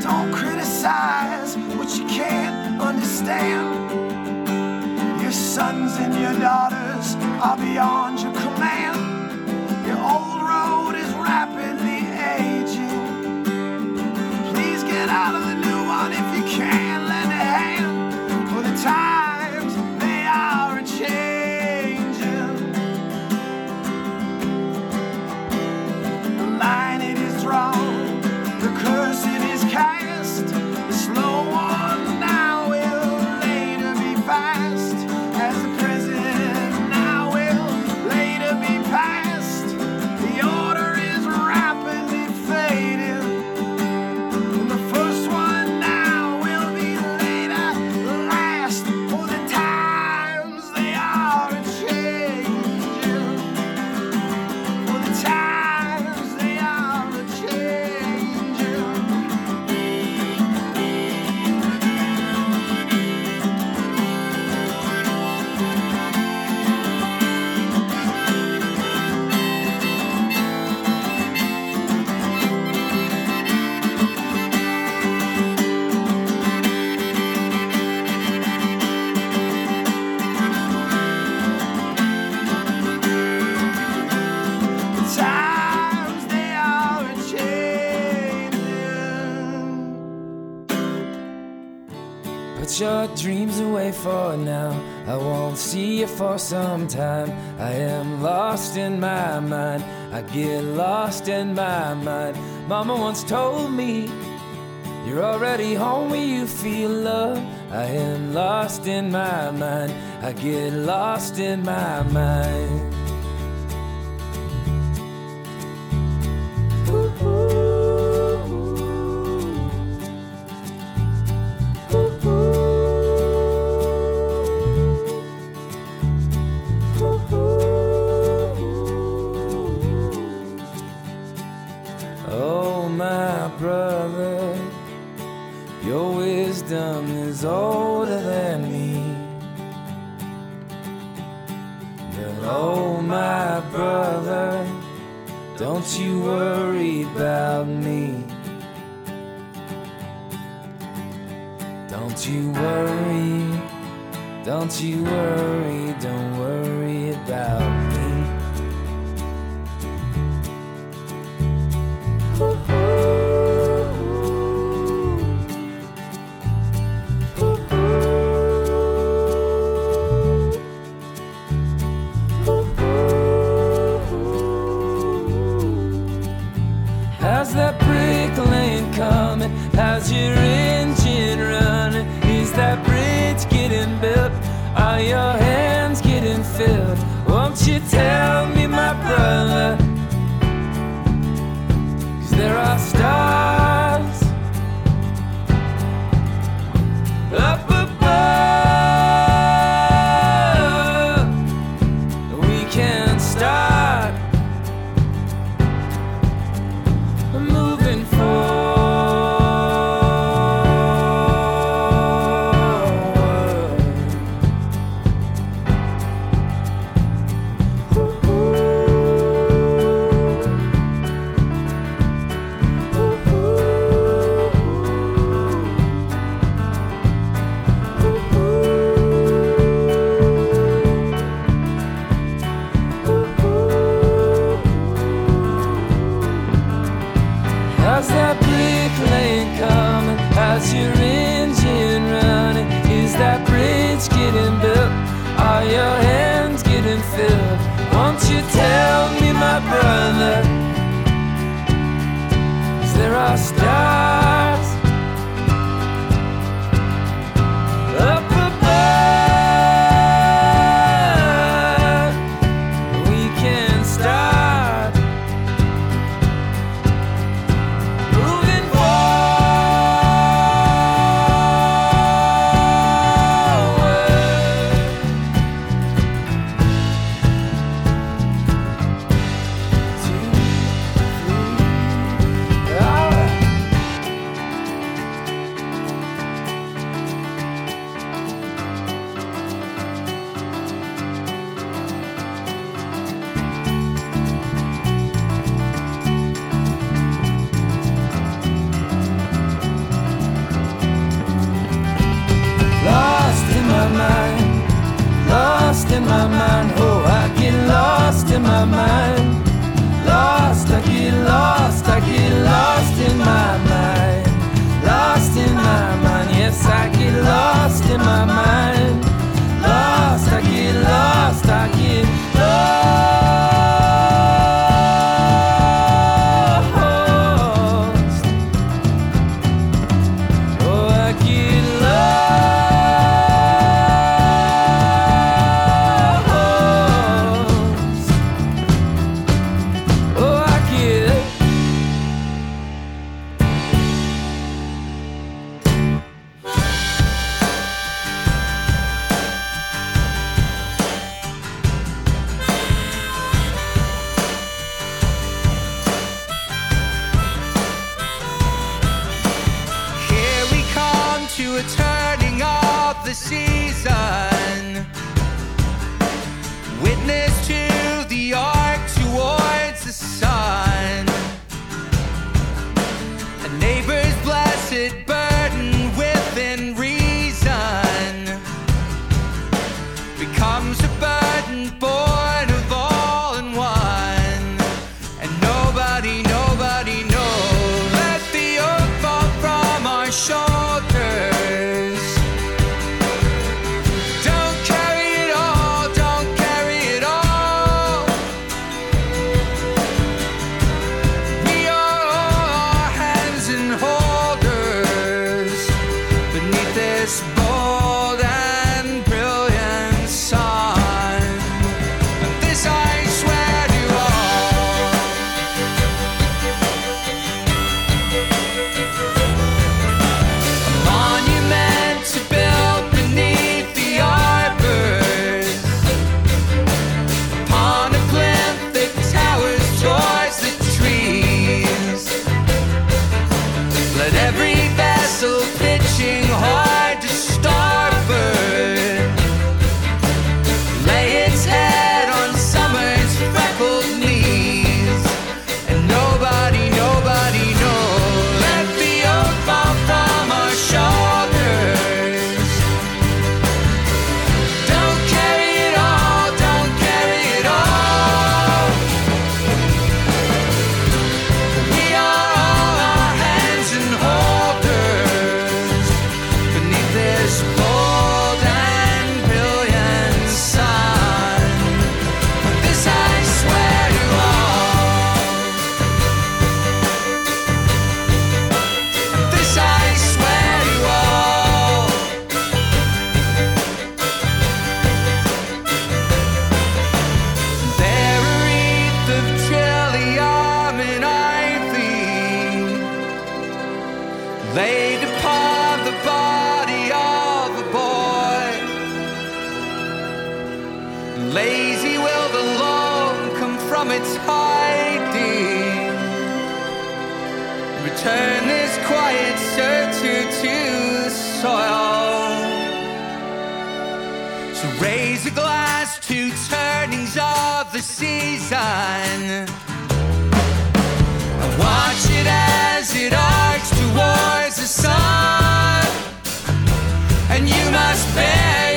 [SPEAKER 5] Don't criticize what you can't understand. Your sons and your daughters are beyond your command. Your old road is rapidly aging. Please get out of the for now.
[SPEAKER 4] I won't see you for some time. I am lost in my mind. I get lost in my mind. Mama once told me, You're already home when you feel love. I am lost in my mind. I get lost in my mind.
[SPEAKER 13] I get lost in my mind. Lost in my mind. Yes, I get lost in my mind. Raise a glass to turnings of the season. And watch it as it arcs towards the sun. And you must bear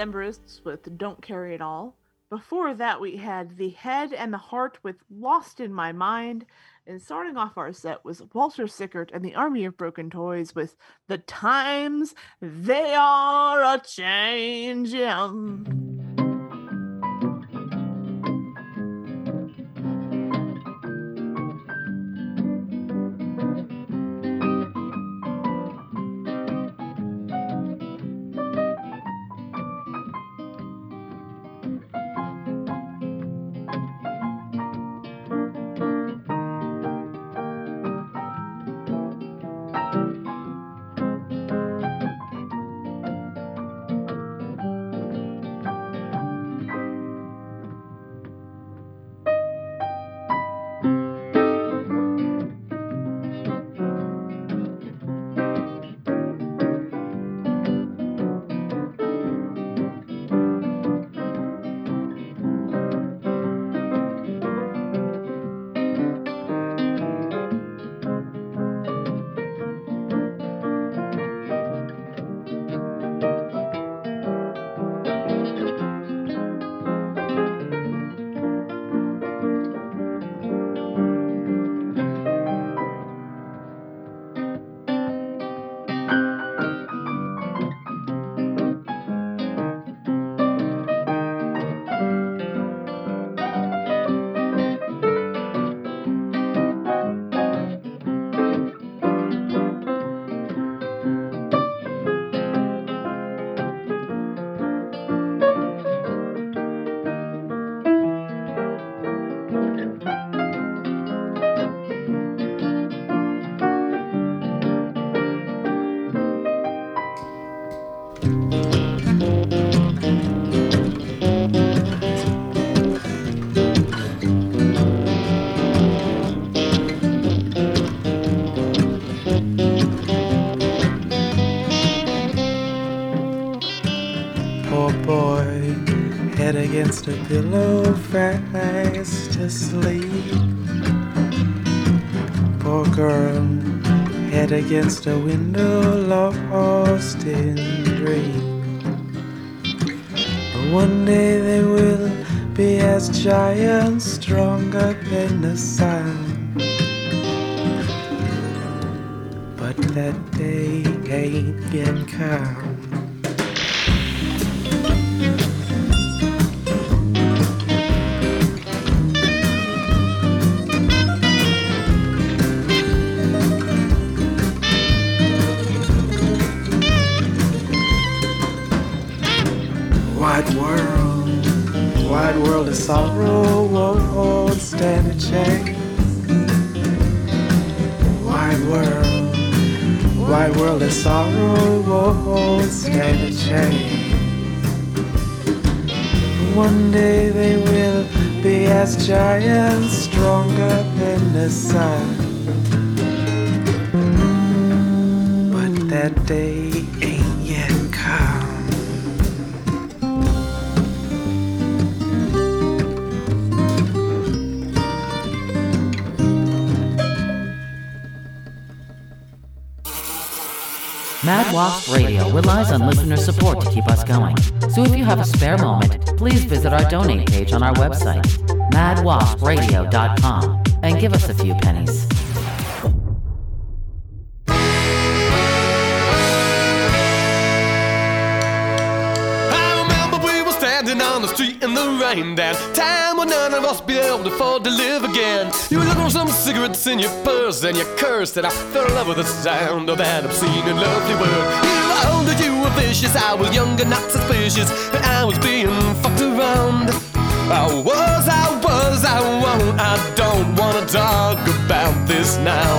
[SPEAKER 2] Decemberists with Don't Carry It All. Before that, we had The Head and the Heart with Lost in My Mind. And starting off our set was Walter Sickert and the Army of Broken Toys with The Times They Are a Changin'.
[SPEAKER 4] Against a pillow, fast asleep. Poor girl, head against a window, lost in dream. But one day they will be as giants, stronger than the sun. But that day ain't yet come. Chance. Wide world, wide world of sorrow won't stand a chance. One day they will be as giants, stronger than the sun. But that day
[SPEAKER 16] Wasp Radio relies on listener support to keep us going. So if you have a spare moment, please visit our donate page on our website, madwaspradio.com, and give us a few pennies.
[SPEAKER 6] The rain that time when none of us be able to afford to live again. You looking for some cigarettes in your purse and you cursed and I fell in love with the sound of that obscene and lovely word. You were older, you were vicious, I was younger, not suspicious, and I was being fucked around. I was, I was, I won't, I don't wanna talk about this now.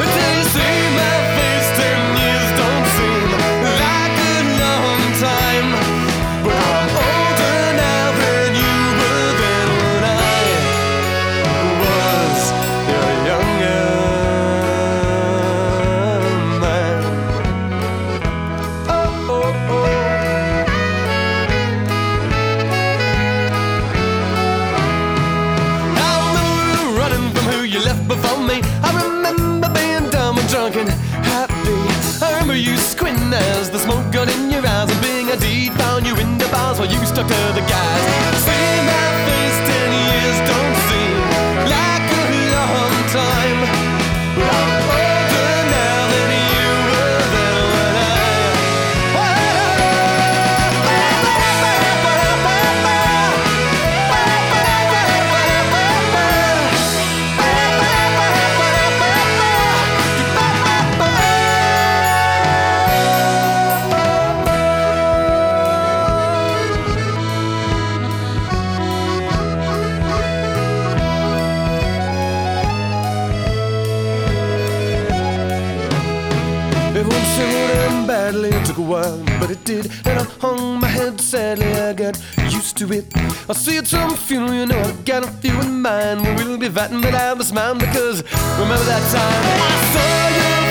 [SPEAKER 6] Until you see my you stuck to the guys. Hung my head sadly, I got used to it. I see it some funeral, you know, I got a few in mind. We will be fighting, but I was mine because remember that time I saw your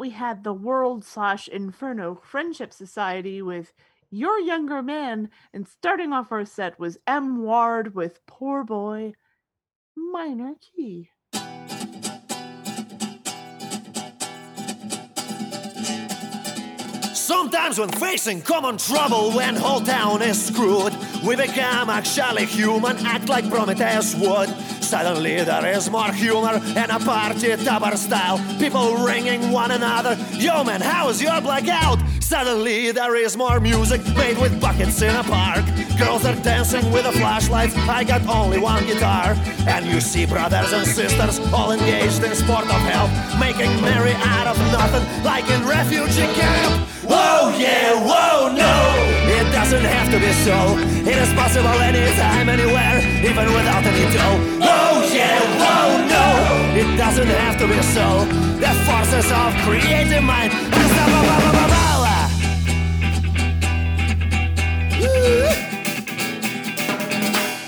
[SPEAKER 2] We had the World slash Inferno Friendship Society with Your Younger Man. And starting off our set was M. Ward with Poor Boy Minor Key.
[SPEAKER 17] Sometimes when facing common trouble, when whole town is screwed, we become actually human, act like Prometheus would. Suddenly there is more humor in a party topper style. People ringing one another. Yo man, how is your blackout? Suddenly there is more music made with buckets in a park. Girls are dancing with a flashlight. I got only one guitar. And you see brothers and sisters all engaged in sport of health, making merry out of nothing, like in refugee camp. Whoa, yeah, whoa, no! It doesn't have to be so. It is possible anytime, anywhere, even without any dough. Whoa, yeah, whoa, no! It doesn't have to be so. The forces of creative mind.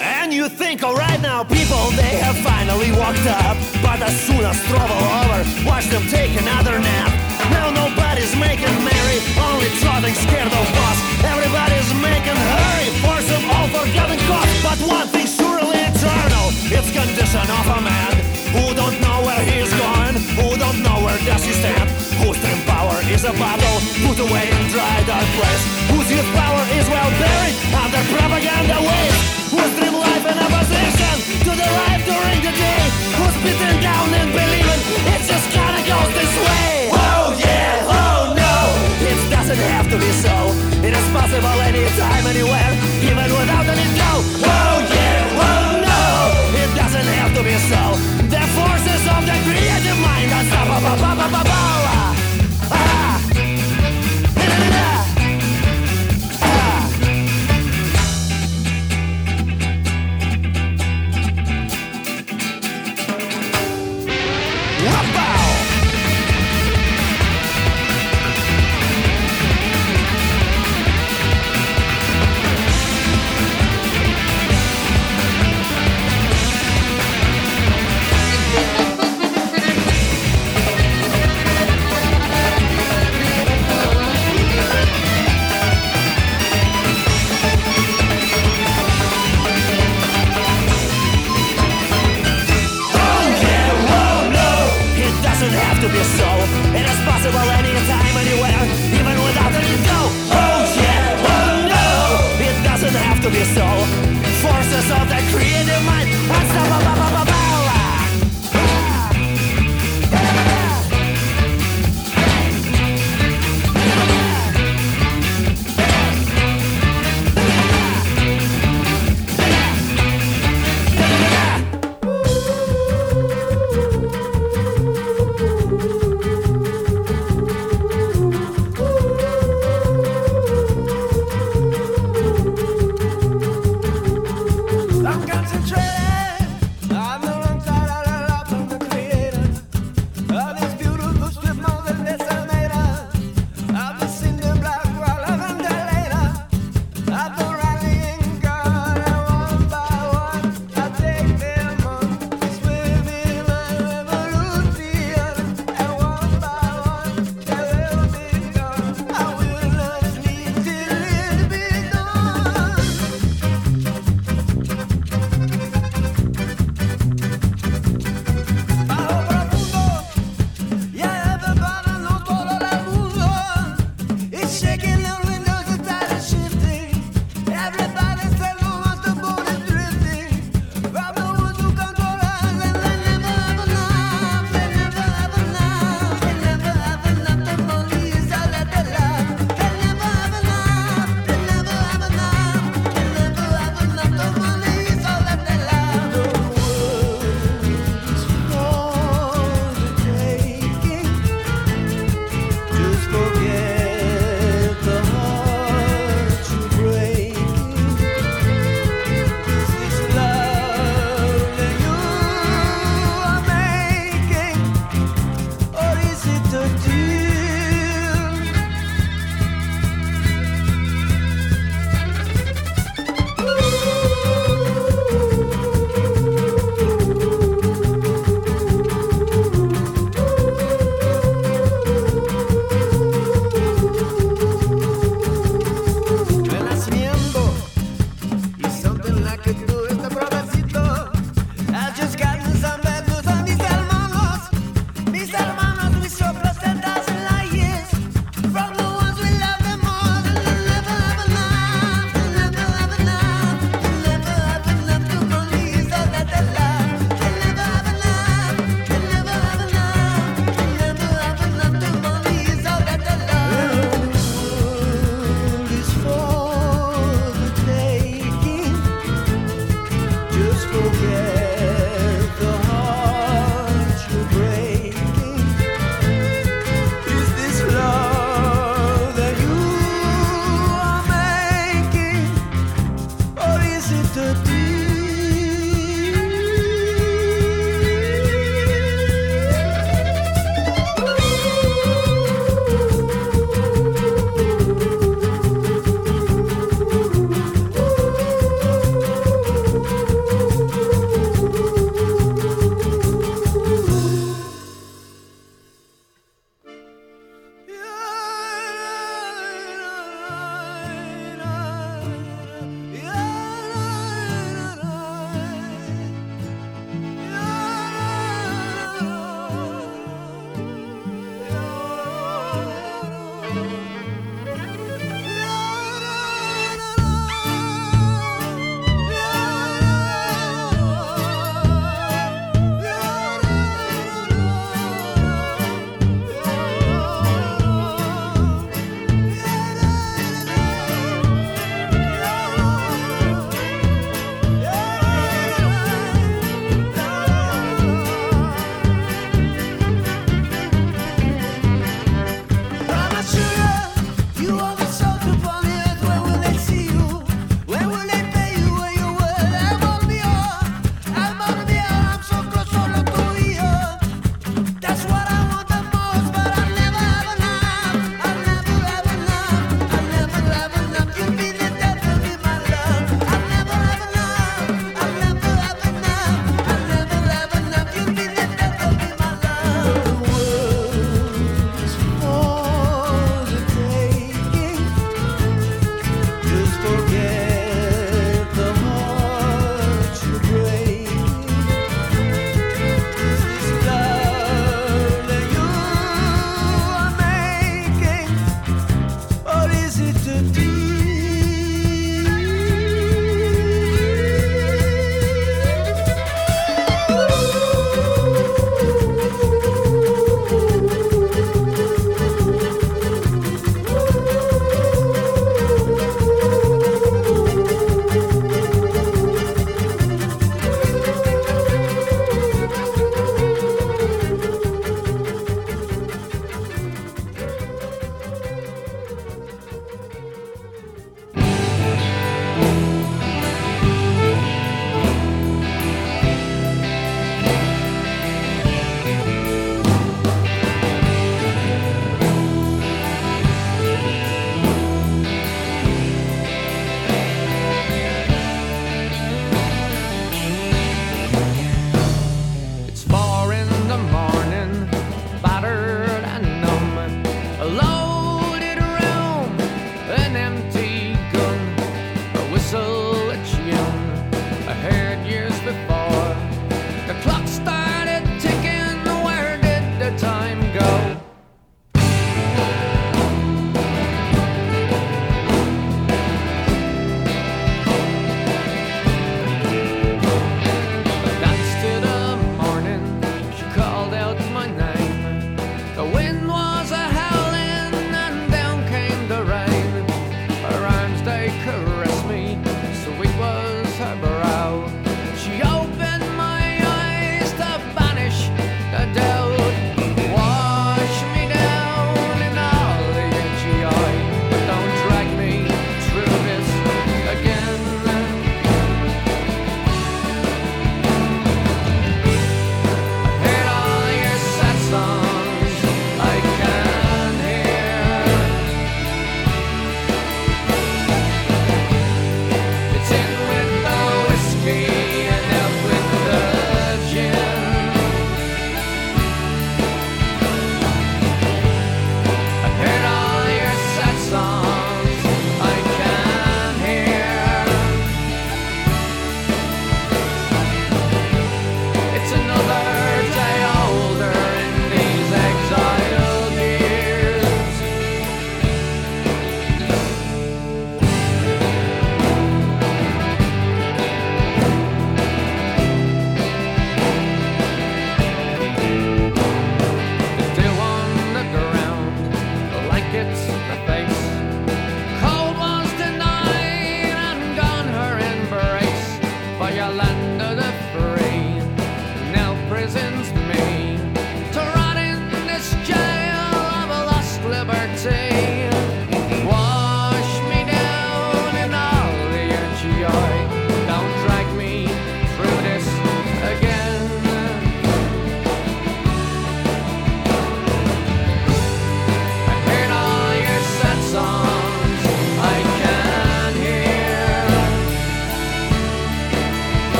[SPEAKER 17] And you think, alright now, people, they have finally walked up. But as soon as trouble over, watch them take another nap. Now nobody's making merry, only trotting scared of boss. Everybody's making hurry for some all-forgotten cause. But one thing surely eternal, it's condition of a man who don't know where he's going, who don't know where does he stand, whose dream power is a bottle put away in dry dark place, whose youth power is well buried under propaganda waves, whose dream life in opposition to the life during the day, who's beaten down and believing it just kinda goes this way. Yeah, oh no, it doesn't have to be so. It is possible anytime, anywhere, even without any dough. Oh yeah, oh no, it doesn't have to be so. The forces of the creative mind are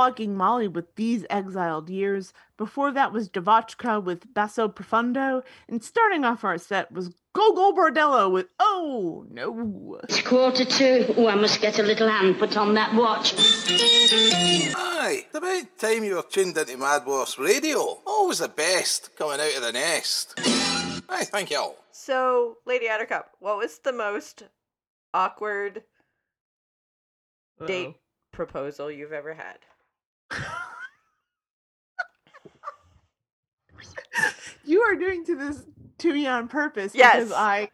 [SPEAKER 2] Flogging Molly with These Exiled Years. Before that was Devotchka with Basso Profundo. And starting off our set was Gogol Bordello with Oh No.
[SPEAKER 18] It's quarter to. Oh, I must get a little hand put on that watch.
[SPEAKER 19] Aye, it's about time you were tuned into Mad Wasp Radio. Always the best coming out of the nest. Aye, thank you all.
[SPEAKER 1] So, Lady Attercop, what was the most awkward date proposal you've ever had?
[SPEAKER 2] You are doing to this to me on purpose because
[SPEAKER 1] Yes.
[SPEAKER 2] I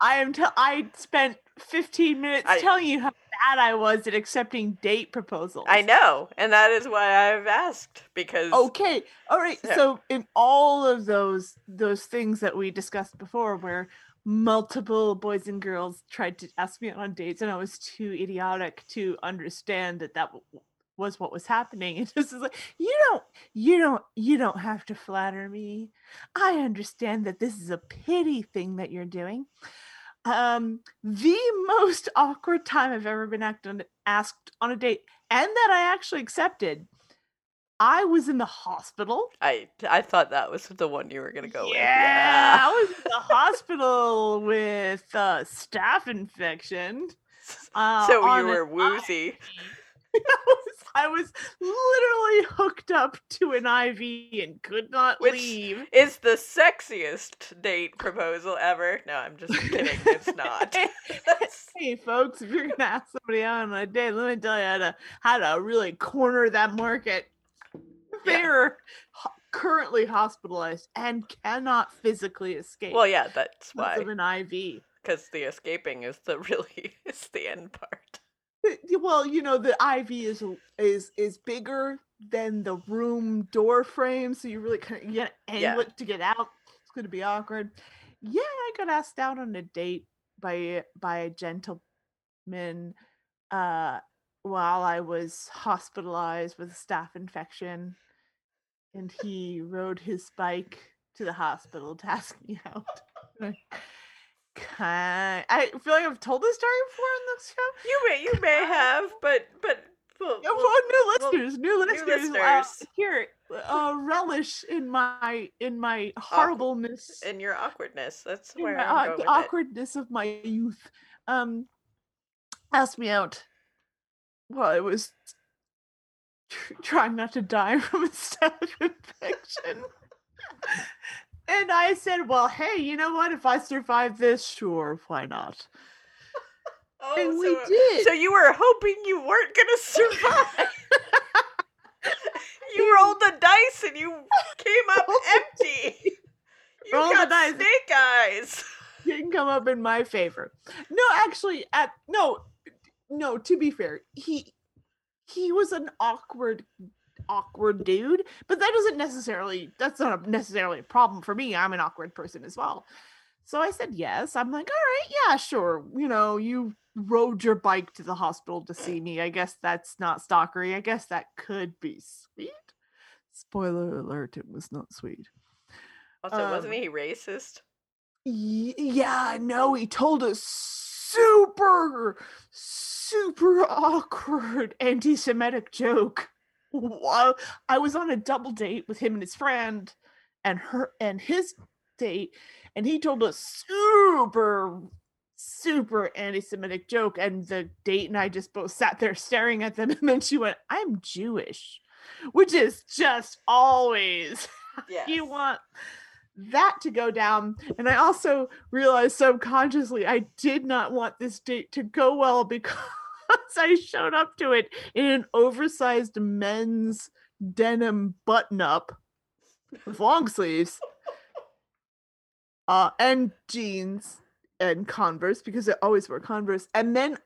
[SPEAKER 2] I am tell I spent 15 minutes
[SPEAKER 1] I-
[SPEAKER 2] telling you how bad I was at accepting date proposals.
[SPEAKER 1] I know, and that is why I've asked because
[SPEAKER 2] Okay. All right.
[SPEAKER 1] Yeah.
[SPEAKER 2] So in all of those those things that we discussed before where multiple boys and girls tried to ask me on dates and I was too idiotic to understand that that was what was happening. It just is like you don't you don't you don't have to flatter me. I understand that this is a pity thing that you're doing. Um the most awkward time I've ever been act asked on a date and that I actually accepted I was in the hospital.
[SPEAKER 1] I I thought that was the one you were gonna go with.
[SPEAKER 2] Yeah, I was in the hospital with uh, staph infection. Uh,
[SPEAKER 1] so you were woozy.
[SPEAKER 2] I was literally hooked up to an IV and could not
[SPEAKER 1] Which
[SPEAKER 2] leave.
[SPEAKER 1] is the sexiest date proposal ever. No, I'm just kidding. It's not.
[SPEAKER 2] hey, folks, if you're gonna ask somebody out on a date, let me tell you how to how to really corner that market. They're ho- currently hospitalized and cannot physically escape.
[SPEAKER 1] Well, yeah, that's why.
[SPEAKER 2] of an IV.
[SPEAKER 1] Because the escaping is the really is the end part.
[SPEAKER 2] Well, you know, the IV is is is bigger than the room door frame, so you really kind of you gotta angle
[SPEAKER 1] Yeah.
[SPEAKER 2] it to get out. It's gonna be awkward. Yeah, I got asked out on a date by by a gentleman uh while I was hospitalized with a staph infection, and he rode his bike to the hospital to ask me out. Kind I feel like I've told this story before on this show.
[SPEAKER 1] You may you may have, but but well,
[SPEAKER 2] Yeah,
[SPEAKER 1] well,
[SPEAKER 2] new listeners, new listeners, uh,
[SPEAKER 1] listeners.
[SPEAKER 2] here, uh, relish in my in my horribleness,
[SPEAKER 1] in your awkwardness. That's where
[SPEAKER 2] my
[SPEAKER 1] I'm going
[SPEAKER 2] the
[SPEAKER 1] with it.
[SPEAKER 2] awkwardness of my youth. Um, asked me out. Well, I was tr- trying not to die from a staph infection. And I said, "Well, hey, you know what? If I survive this, sure, why not?"
[SPEAKER 1] Oh,
[SPEAKER 2] and we
[SPEAKER 1] so,
[SPEAKER 2] did.
[SPEAKER 1] So you were hoping you weren't gonna survive. you rolled the dice and you came up empty. You
[SPEAKER 2] Roll the dice.
[SPEAKER 1] snake eyes.
[SPEAKER 2] didn't come up in my favor. No, actually, at no, no. To be fair, he he was an awkward, awkward dude. But that doesn't necessarily. That's not a, necessarily a problem for me. I'm an awkward person as well. So I said yes. I'm like, all right, yeah, sure. You know, you rode your bike to the hospital to see me. I guess that's not stalkery. I guess that could be sweet. Spoiler alert: it was not sweet.
[SPEAKER 1] Also, wasn't
[SPEAKER 2] Um,
[SPEAKER 1] he racist?
[SPEAKER 2] Y- yeah, no, he told a super, super awkward anti Semitic joke. While I was on a double date with him and his friend and her and his date, and he told a super, super anti Semitic joke. And the date and I just both sat there staring at them. And then she went, I'm Jewish, which is just always you want that to go down. And I also realized subconsciously I did not want this date to go well because I showed up to it in an oversized men's denim button up with long sleeves uh, and jeans and Converse because I always wear Converse. And then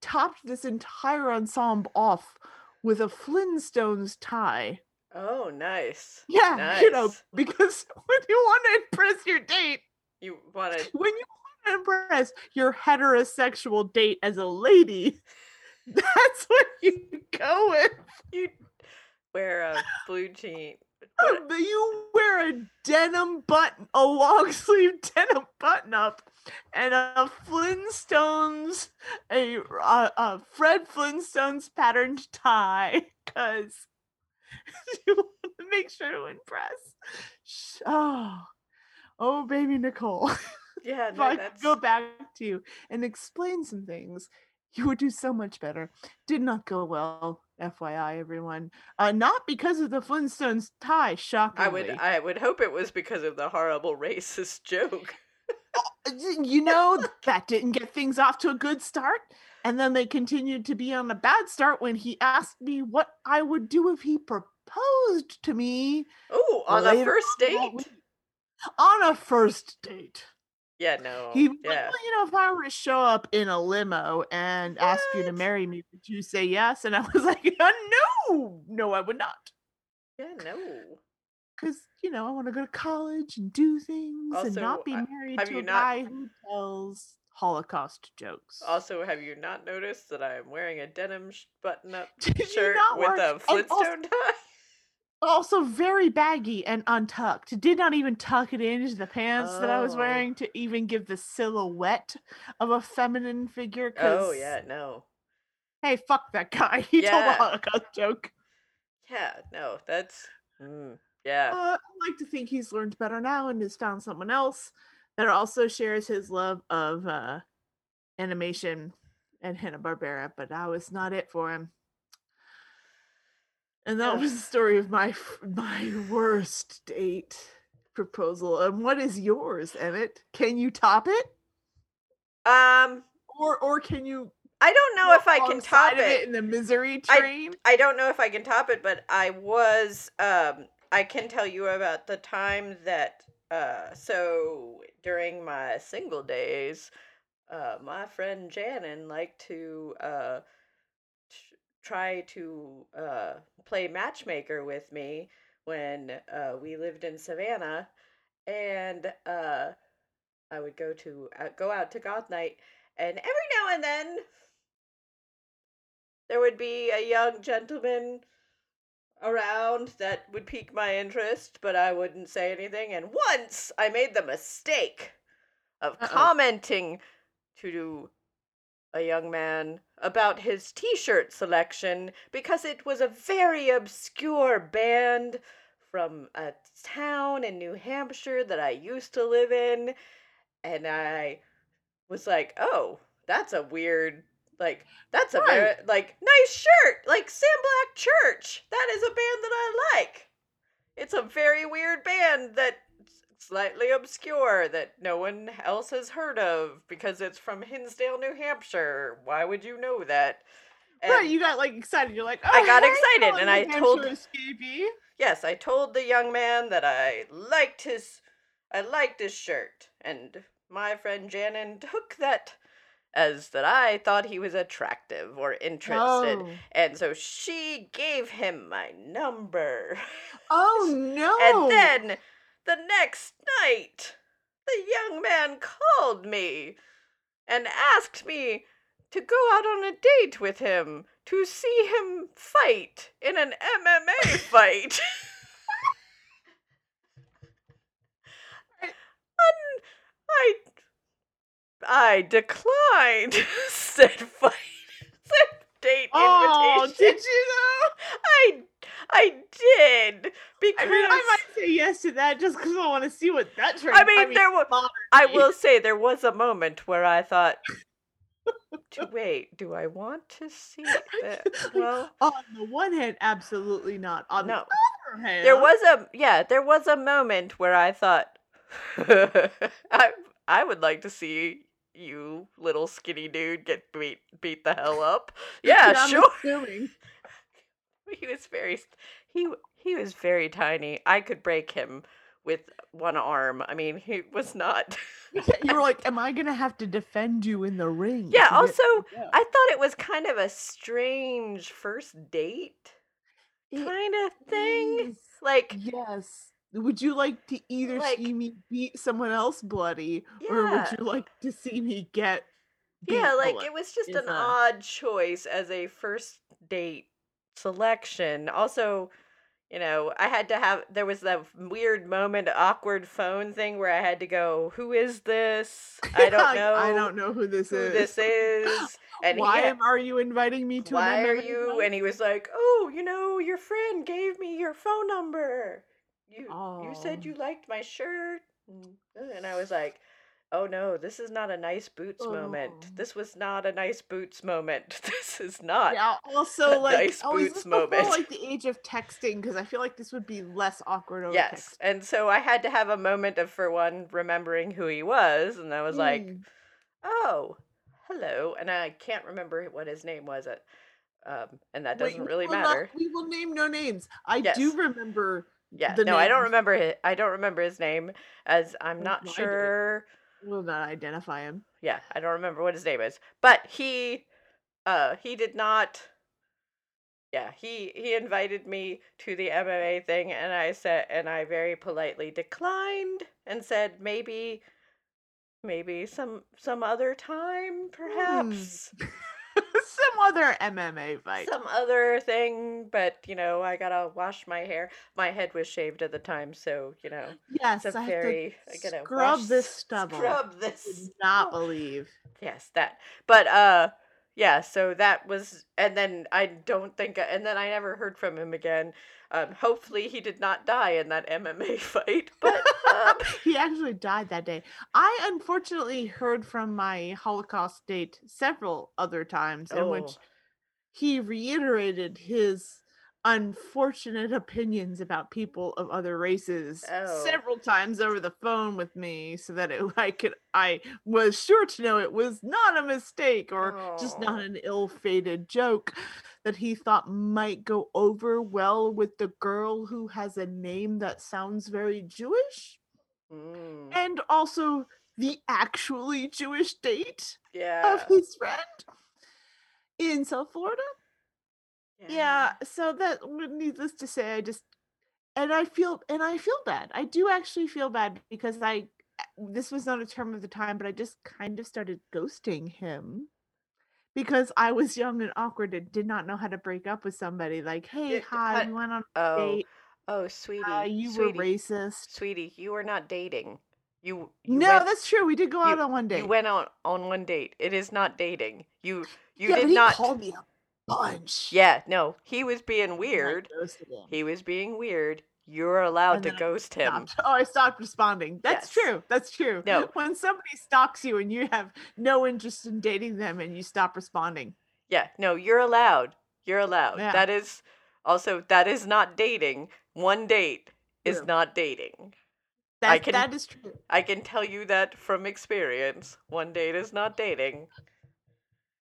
[SPEAKER 2] topped this entire ensemble off with a Flintstones tie.
[SPEAKER 1] Oh, nice.
[SPEAKER 2] Yeah,
[SPEAKER 1] nice.
[SPEAKER 2] you know, because when you want to impress your date,
[SPEAKER 1] you want to
[SPEAKER 2] when you impress your heterosexual date as a lady, that's what you go with.
[SPEAKER 1] You wear a blue jean.
[SPEAKER 2] Uh, but you wear a denim button, a long sleeve denim button up, and a Flintstones, a, a, a Fred Flintstones patterned tie, because you want to make sure to impress. Oh, oh, baby Nicole.
[SPEAKER 1] Yeah,
[SPEAKER 2] if
[SPEAKER 1] no,
[SPEAKER 2] I
[SPEAKER 1] that's
[SPEAKER 2] go back to you and explain some things, you would do so much better. Did not go well, FYI, everyone. Uh, not because of the Flintstones tie, shockingly.
[SPEAKER 1] I would I would hope it was because of the horrible racist joke.
[SPEAKER 2] Uh, you know that didn't get things off to a good start and then they continued to be on a bad start when he asked me what i would do if he proposed to me
[SPEAKER 1] Oh, on a first date?
[SPEAKER 2] on a first date
[SPEAKER 1] Yeah, no.
[SPEAKER 2] he
[SPEAKER 1] yeah.
[SPEAKER 2] well, you know if i were to show up in a limo and ask you to marry me would you say yes and i was like no no i would not
[SPEAKER 1] Yeah, no.
[SPEAKER 2] because you know i want to go to college and do things and not be married to a
[SPEAKER 1] not-
[SPEAKER 2] guy who tells holocaust jokes
[SPEAKER 1] Also, have you not noticed that I'm wearing a denim button-up shirt with
[SPEAKER 2] work-
[SPEAKER 1] a
[SPEAKER 2] also-
[SPEAKER 1] Flintstone tie?
[SPEAKER 2] Also very baggy and untucked. Did not even tuck it into the pants that I was
[SPEAKER 1] Oh.
[SPEAKER 2] wearing to even give the silhouette of a feminine figure.
[SPEAKER 1] Oh yeah, no.
[SPEAKER 2] Hey, fuck that guy. He told a
[SPEAKER 1] Yeah.
[SPEAKER 2] Holocaust joke.
[SPEAKER 1] Yeah, no. That's mm, yeah.
[SPEAKER 2] Uh, I like to think he's learned better now and has found someone else that also shares his love of uh, animation and Hanna Barbera, but that was not it for him. And that was the story of my my worst date proposal. And what is yours, Emmett? Can you top it,
[SPEAKER 1] Um,
[SPEAKER 2] or or can you?
[SPEAKER 1] I don't know if I can top
[SPEAKER 2] of
[SPEAKER 1] it.
[SPEAKER 2] in the misery
[SPEAKER 1] I-
[SPEAKER 2] train.
[SPEAKER 1] I don't know if I can top it, but I was um I can tell you about the time that uh so during my single days, uh my friend Janin liked to uh try to uh, play matchmaker with me when uh, we lived in Savannah, and uh, I would go to uh, go out to goth night, and every now and then there would be a young gentleman around that would pique my interest, but I wouldn't say anything. And once I made the mistake of commenting to a young man about his t shirt selection because it was a very obscure band from a town in New Hampshire that I used to live in. And I was like, oh, that's a weird. Like that's a very like nice shirt like Sam Black Church. That is a band that I like. It's a very weird band that slightly obscure that no one else has heard of because it's from Hinsdale, New Hampshire. Why would you know that?
[SPEAKER 2] right, you got like excited. You're like, oh,
[SPEAKER 1] I got
[SPEAKER 2] hey,
[SPEAKER 1] excited and
[SPEAKER 2] New
[SPEAKER 1] I
[SPEAKER 2] Hampshire
[SPEAKER 1] told
[SPEAKER 2] escapee.
[SPEAKER 1] Yes, I told the young man that I liked his I liked his shirt and my friend Janin took that as that I thought he was attractive or interested.
[SPEAKER 2] Oh.
[SPEAKER 1] And so she gave him my number.
[SPEAKER 2] Oh no!
[SPEAKER 1] And then the next night, the young man called me and asked me to go out on a date with him to see him fight in an MMA fight. and I I declined said fight said date
[SPEAKER 2] Oh,
[SPEAKER 1] invitation.
[SPEAKER 2] did you though?
[SPEAKER 1] I I did because
[SPEAKER 2] I mean, I might say yes to that just because I want to see what that turns.
[SPEAKER 1] I mean, there was. I will say there was a moment where I thought, "To- "Wait, do I want to see that?" Well,
[SPEAKER 2] On the one hand, absolutely not. On
[SPEAKER 1] No.
[SPEAKER 2] the other hand,
[SPEAKER 1] there was a yeah, there was a moment where I thought, "I I would like to see you, little skinny dude, get beat beat the hell up." Yeah,
[SPEAKER 2] I'm
[SPEAKER 1] sure. He was very he he was very tiny. I could break him with one arm. I mean, he was not.
[SPEAKER 2] you were like, "Am I gonna have to defend you in the ring?"
[SPEAKER 1] Yeah,
[SPEAKER 2] to
[SPEAKER 1] also,
[SPEAKER 2] Yeah.
[SPEAKER 1] I thought it was kind of a strange first date kind of thing. Like,
[SPEAKER 2] yes. Would you like to either
[SPEAKER 1] Like-
[SPEAKER 2] see me beat someone else bloody, or would you like to see me get?
[SPEAKER 1] yeah, like it was just
[SPEAKER 2] is
[SPEAKER 1] an odd choice as a first date selection. Also, you know, I had to have there was that weird moment, awkward phone thing where I had to go, "Who is this? I don't know.
[SPEAKER 2] I don't know who this
[SPEAKER 1] who
[SPEAKER 2] is.
[SPEAKER 1] this is." And
[SPEAKER 2] Why
[SPEAKER 1] he,
[SPEAKER 2] are you inviting me to
[SPEAKER 1] why are you and he was like oh you know your friend gave me your phone number you you
[SPEAKER 2] Oh.
[SPEAKER 1] said you liked my shirt and i was like oh no this is not a nice boots moment
[SPEAKER 2] Oh.
[SPEAKER 1] this was not a nice boots moment this is not
[SPEAKER 2] Yeah. Also, like,
[SPEAKER 1] nice
[SPEAKER 2] oh, is
[SPEAKER 1] boots
[SPEAKER 2] this before, like the age of texting? Because I feel like this would be less awkward over
[SPEAKER 1] yes
[SPEAKER 2] text.
[SPEAKER 1] and so i had to have a moment of for one remembering who he was and i was like
[SPEAKER 2] Mm.
[SPEAKER 1] oh hello and i can't remember what his name was it um, and that doesn't
[SPEAKER 2] we
[SPEAKER 1] really
[SPEAKER 2] will not-
[SPEAKER 1] matter
[SPEAKER 2] we will name no names. I
[SPEAKER 1] Yes.
[SPEAKER 2] do remember.
[SPEAKER 1] Yeah, no, I don't remember it. I don't remember his name, as I'm not
[SPEAKER 2] do. Will not identify him.
[SPEAKER 1] Yeah, I don't remember what his name is, but he, uh, he did not. Yeah, he he invited me to the MMA thing, and I said, and I very politely declined and said maybe, maybe some some other time, perhaps.
[SPEAKER 2] Some other MMA fight.
[SPEAKER 1] some other thing, but you know, I gotta wash my hair. My head was shaved at the time, so you know,
[SPEAKER 2] Yes,
[SPEAKER 1] it's a
[SPEAKER 2] I have
[SPEAKER 1] very
[SPEAKER 2] to
[SPEAKER 1] I gotta
[SPEAKER 2] scrub
[SPEAKER 1] wash-
[SPEAKER 2] this stubble.
[SPEAKER 1] Scrub this.
[SPEAKER 2] Would not believe.
[SPEAKER 1] Yes, that. But uh, yeah. So that was, and then I don't think, and then I never heard from him again. Um, hopefully he did not die in that MMA fight, but um,
[SPEAKER 2] he actually died that day. I unfortunately heard from my Holocaust date several other times in which
[SPEAKER 1] Oh.
[SPEAKER 2] he reiterated his unfortunate opinions about people of other races
[SPEAKER 1] Oh.
[SPEAKER 2] several times over the phone with me so that it, I could I was sure to know it was not a mistake or just not
[SPEAKER 1] Oh.
[SPEAKER 2] an ill-fated joke that he thought might go over well with the girl who has a name that sounds very Jewish
[SPEAKER 1] mm,
[SPEAKER 2] and also the actually Jewish date
[SPEAKER 1] yeah.
[SPEAKER 2] of his friend in South Florida. Yeah so that needless to say i just and i feel and i feel bad i do actually feel bad because i this was not a term of the time but i just kind of started ghosting him because i was young and awkward and did not know how to break up with somebody like hey hi
[SPEAKER 1] but-
[SPEAKER 2] we went on a
[SPEAKER 1] Oh,
[SPEAKER 2] date
[SPEAKER 1] oh, sweetie,
[SPEAKER 2] uh, you
[SPEAKER 1] sweetie,
[SPEAKER 2] were racist
[SPEAKER 1] sweetie. You were not dating. You, you
[SPEAKER 2] no
[SPEAKER 1] went-
[SPEAKER 2] that's true we did go out
[SPEAKER 1] you-
[SPEAKER 2] on one date
[SPEAKER 1] You went out on one date. It is not dating. You you
[SPEAKER 2] yeah,
[SPEAKER 1] did not.
[SPEAKER 2] called me a bunch
[SPEAKER 1] Yeah, no, he was being weird. He was being weird. You're allowed to ghost him.
[SPEAKER 2] Oh, I stopped responding. That's
[SPEAKER 1] Yes.
[SPEAKER 2] true. That's true.
[SPEAKER 1] No.
[SPEAKER 2] When somebody stalks you and you have no interest in dating them and you stop responding.
[SPEAKER 1] Yeah, no, you're allowed. You're allowed.
[SPEAKER 2] Yeah.
[SPEAKER 1] That is also that is not dating. One date is
[SPEAKER 2] True.
[SPEAKER 1] not dating.
[SPEAKER 2] That,
[SPEAKER 1] I can
[SPEAKER 2] that is true.
[SPEAKER 1] I can tell you that from experience. One date is not dating.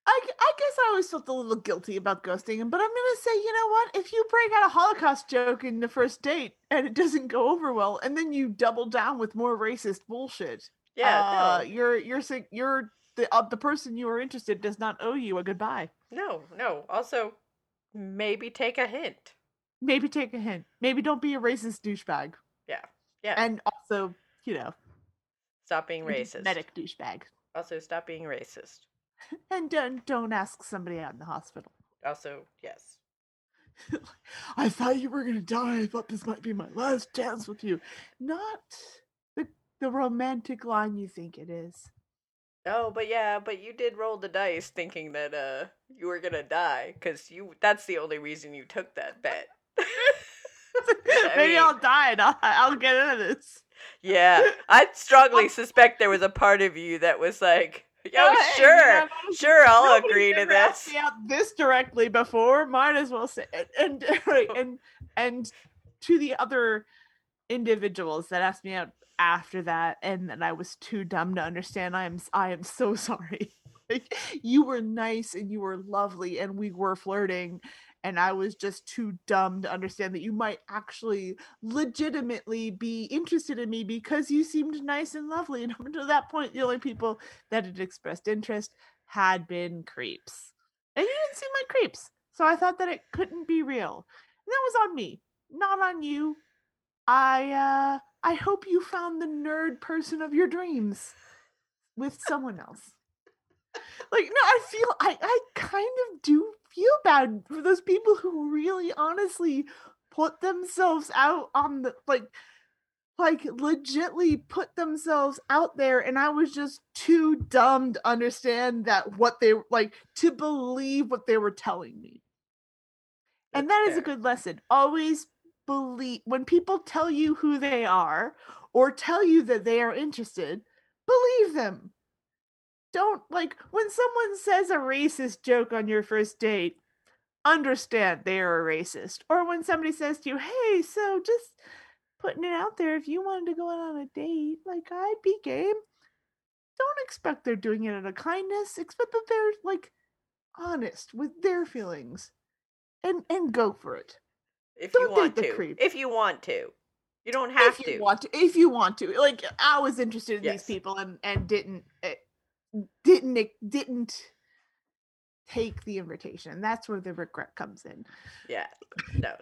[SPEAKER 2] I, I guess I always felt a little guilty about ghosting him, but I'm gonna say, you know what? If you break out a Holocaust joke in the first date and it doesn't go over well, and then you double down with more racist bullshit,
[SPEAKER 1] Yeah,
[SPEAKER 2] uh,
[SPEAKER 1] no.
[SPEAKER 2] you're you're you're the uh, the person you are interested does not owe you a goodbye.
[SPEAKER 1] No, no. Also, maybe take a hint.
[SPEAKER 2] Maybe take a hint. Maybe don't be a racist douchebag,
[SPEAKER 1] Yeah. Yeah.
[SPEAKER 2] and also, you know,
[SPEAKER 1] stop being racist.
[SPEAKER 2] medic douchebag.
[SPEAKER 1] Also, stop being racist.
[SPEAKER 2] And don't don't ask somebody out in the hospital.
[SPEAKER 1] Also, yes.
[SPEAKER 2] I thought you were gonna die. I thought this might be my last chance with you. Not the the romantic line you think it is.
[SPEAKER 1] Oh, but yeah, but you did roll the dice thinking that uh you were gonna die, cause you that's the only reason you took that bet.
[SPEAKER 2] Maybe
[SPEAKER 1] mean-
[SPEAKER 2] I'll die and I'll, I'll get out of this.
[SPEAKER 1] Yeah, I strongly suspect there was a part of you that was like, "Yo,
[SPEAKER 2] Oh, hey,
[SPEAKER 1] sure,
[SPEAKER 2] yeah,
[SPEAKER 1] sure, I'll agree to this."
[SPEAKER 2] out this directly before. Might as well say it. And and and to the other individuals that asked me out after that, and that I was too dumb to understand. I am I am so sorry. Like, you were nice and you were lovely, and we were flirting. And I was just too dumb to understand that you might actually legitimately be interested in me because you seemed nice and lovely. And up until that point, the only people that had expressed interest had been creeps. And you didn't seem like creeps. So I thought that it couldn't be real. And that was on me, not on you. I uh I hope you found the nerd person of your dreams with someone else. Like no, I feel I I kind of do feel bad for those people who really honestly put themselves out on the like like legitly put themselves out there and i was just too dumb to understand that what they like to believe what they were telling me. And that is a good lesson. Always believe when people tell you who they are or tell you that they are interested believe them don't like when someone says a racist joke on your first date understand they are a racist or when somebody says to you hey so just putting it out there if you wanted to go out on a date like i'd be game don't expect they're doing it out of kindness expect that they're like honest with their feelings and and go for it
[SPEAKER 1] If
[SPEAKER 2] Don't
[SPEAKER 1] you want to,
[SPEAKER 2] creep.
[SPEAKER 1] if you want to, you don't have
[SPEAKER 2] if
[SPEAKER 1] to.
[SPEAKER 2] you want to if you want to like i was interested in
[SPEAKER 1] Yes.
[SPEAKER 2] these people and and didn't eh, didn't didn't take the invitation. That's where the regret comes in.
[SPEAKER 1] Yeah, no.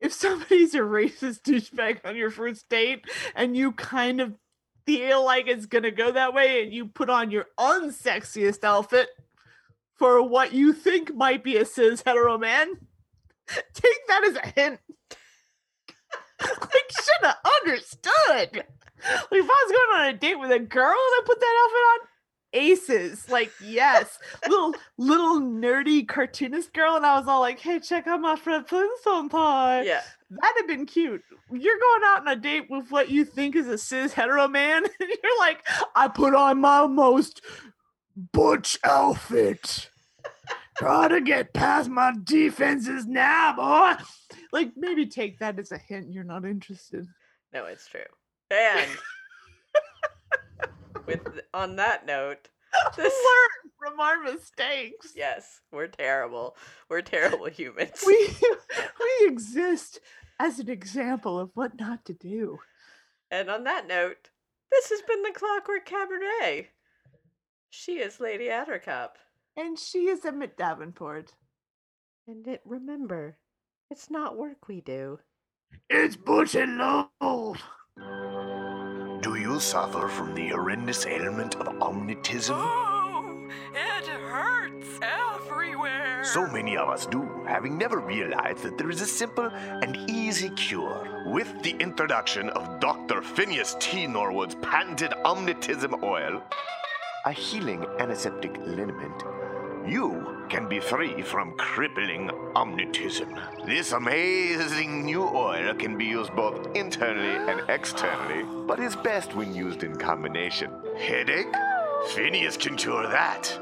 [SPEAKER 2] if somebody's a racist douchebag on your first date and you kind of feel like it's gonna go that way and you put on your unsexiest outfit for what you think might be a cis hetero man take that as a hint. Like should have understood. Like if i was going on a date with a girl and i put that outfit on aces like yes little little nerdy cartoonist girl and i was all like hey check out my friend flintstone tie
[SPEAKER 1] Yeah.
[SPEAKER 2] that'd have been cute. You're going out on a date with what you think is a cis hetero man? And you're like i put on my most butch outfit. Try to get past my defenses now boy. Like maybe take that as a hint you're not interested.
[SPEAKER 1] No, it's true. And with on that note, this
[SPEAKER 2] learn from our mistakes
[SPEAKER 1] yes, we're terrible. We're terrible humans.
[SPEAKER 2] we we exist as an example of what not to do
[SPEAKER 1] And on that note, this has been the Clockwork Cabaret. She is Lady Attercop.
[SPEAKER 2] and she is emmett davenport
[SPEAKER 1] And it, remember, it's not work we do.
[SPEAKER 2] It's Butch and Love.
[SPEAKER 20] You suffer from the horrendous ailment of omnitism?
[SPEAKER 21] Oh, it hurts everywhere.
[SPEAKER 20] So many of us do, having never realized that there is a simple and easy cure. With the introduction of Dr. Phineas T. Norwood's patented omnitism oil, a healing antiseptic liniment, you can be free from crippling omnitism. This amazing new oil can be used both internally and externally, but is best when used in combination. Headache? Phineas can cure that.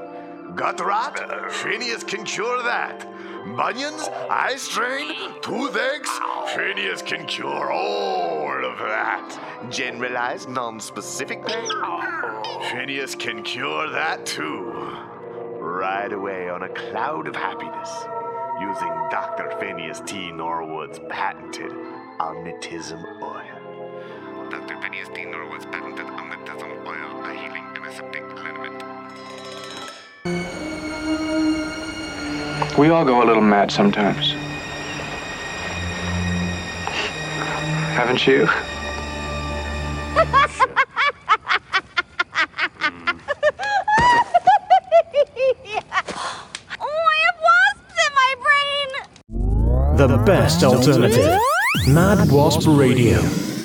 [SPEAKER 20] Gut rot? Phineas can cure that. Bunions? Eye strain? Toothaches? Phineas can cure all of that. Generalized non-specific pain? Phineas can cure that too. Right away on a cloud of happiness using Dr. Phineas T. Norwood's patented Omnitism oil. Dr. Phineas T. Norwood's patented Omnitism oil, a healing antiseptic liniment.
[SPEAKER 22] We all go a little mad sometimes. Haven't you?
[SPEAKER 23] oh, I have wasps in my brain!
[SPEAKER 24] The best alternative. Mad Wasp Radio.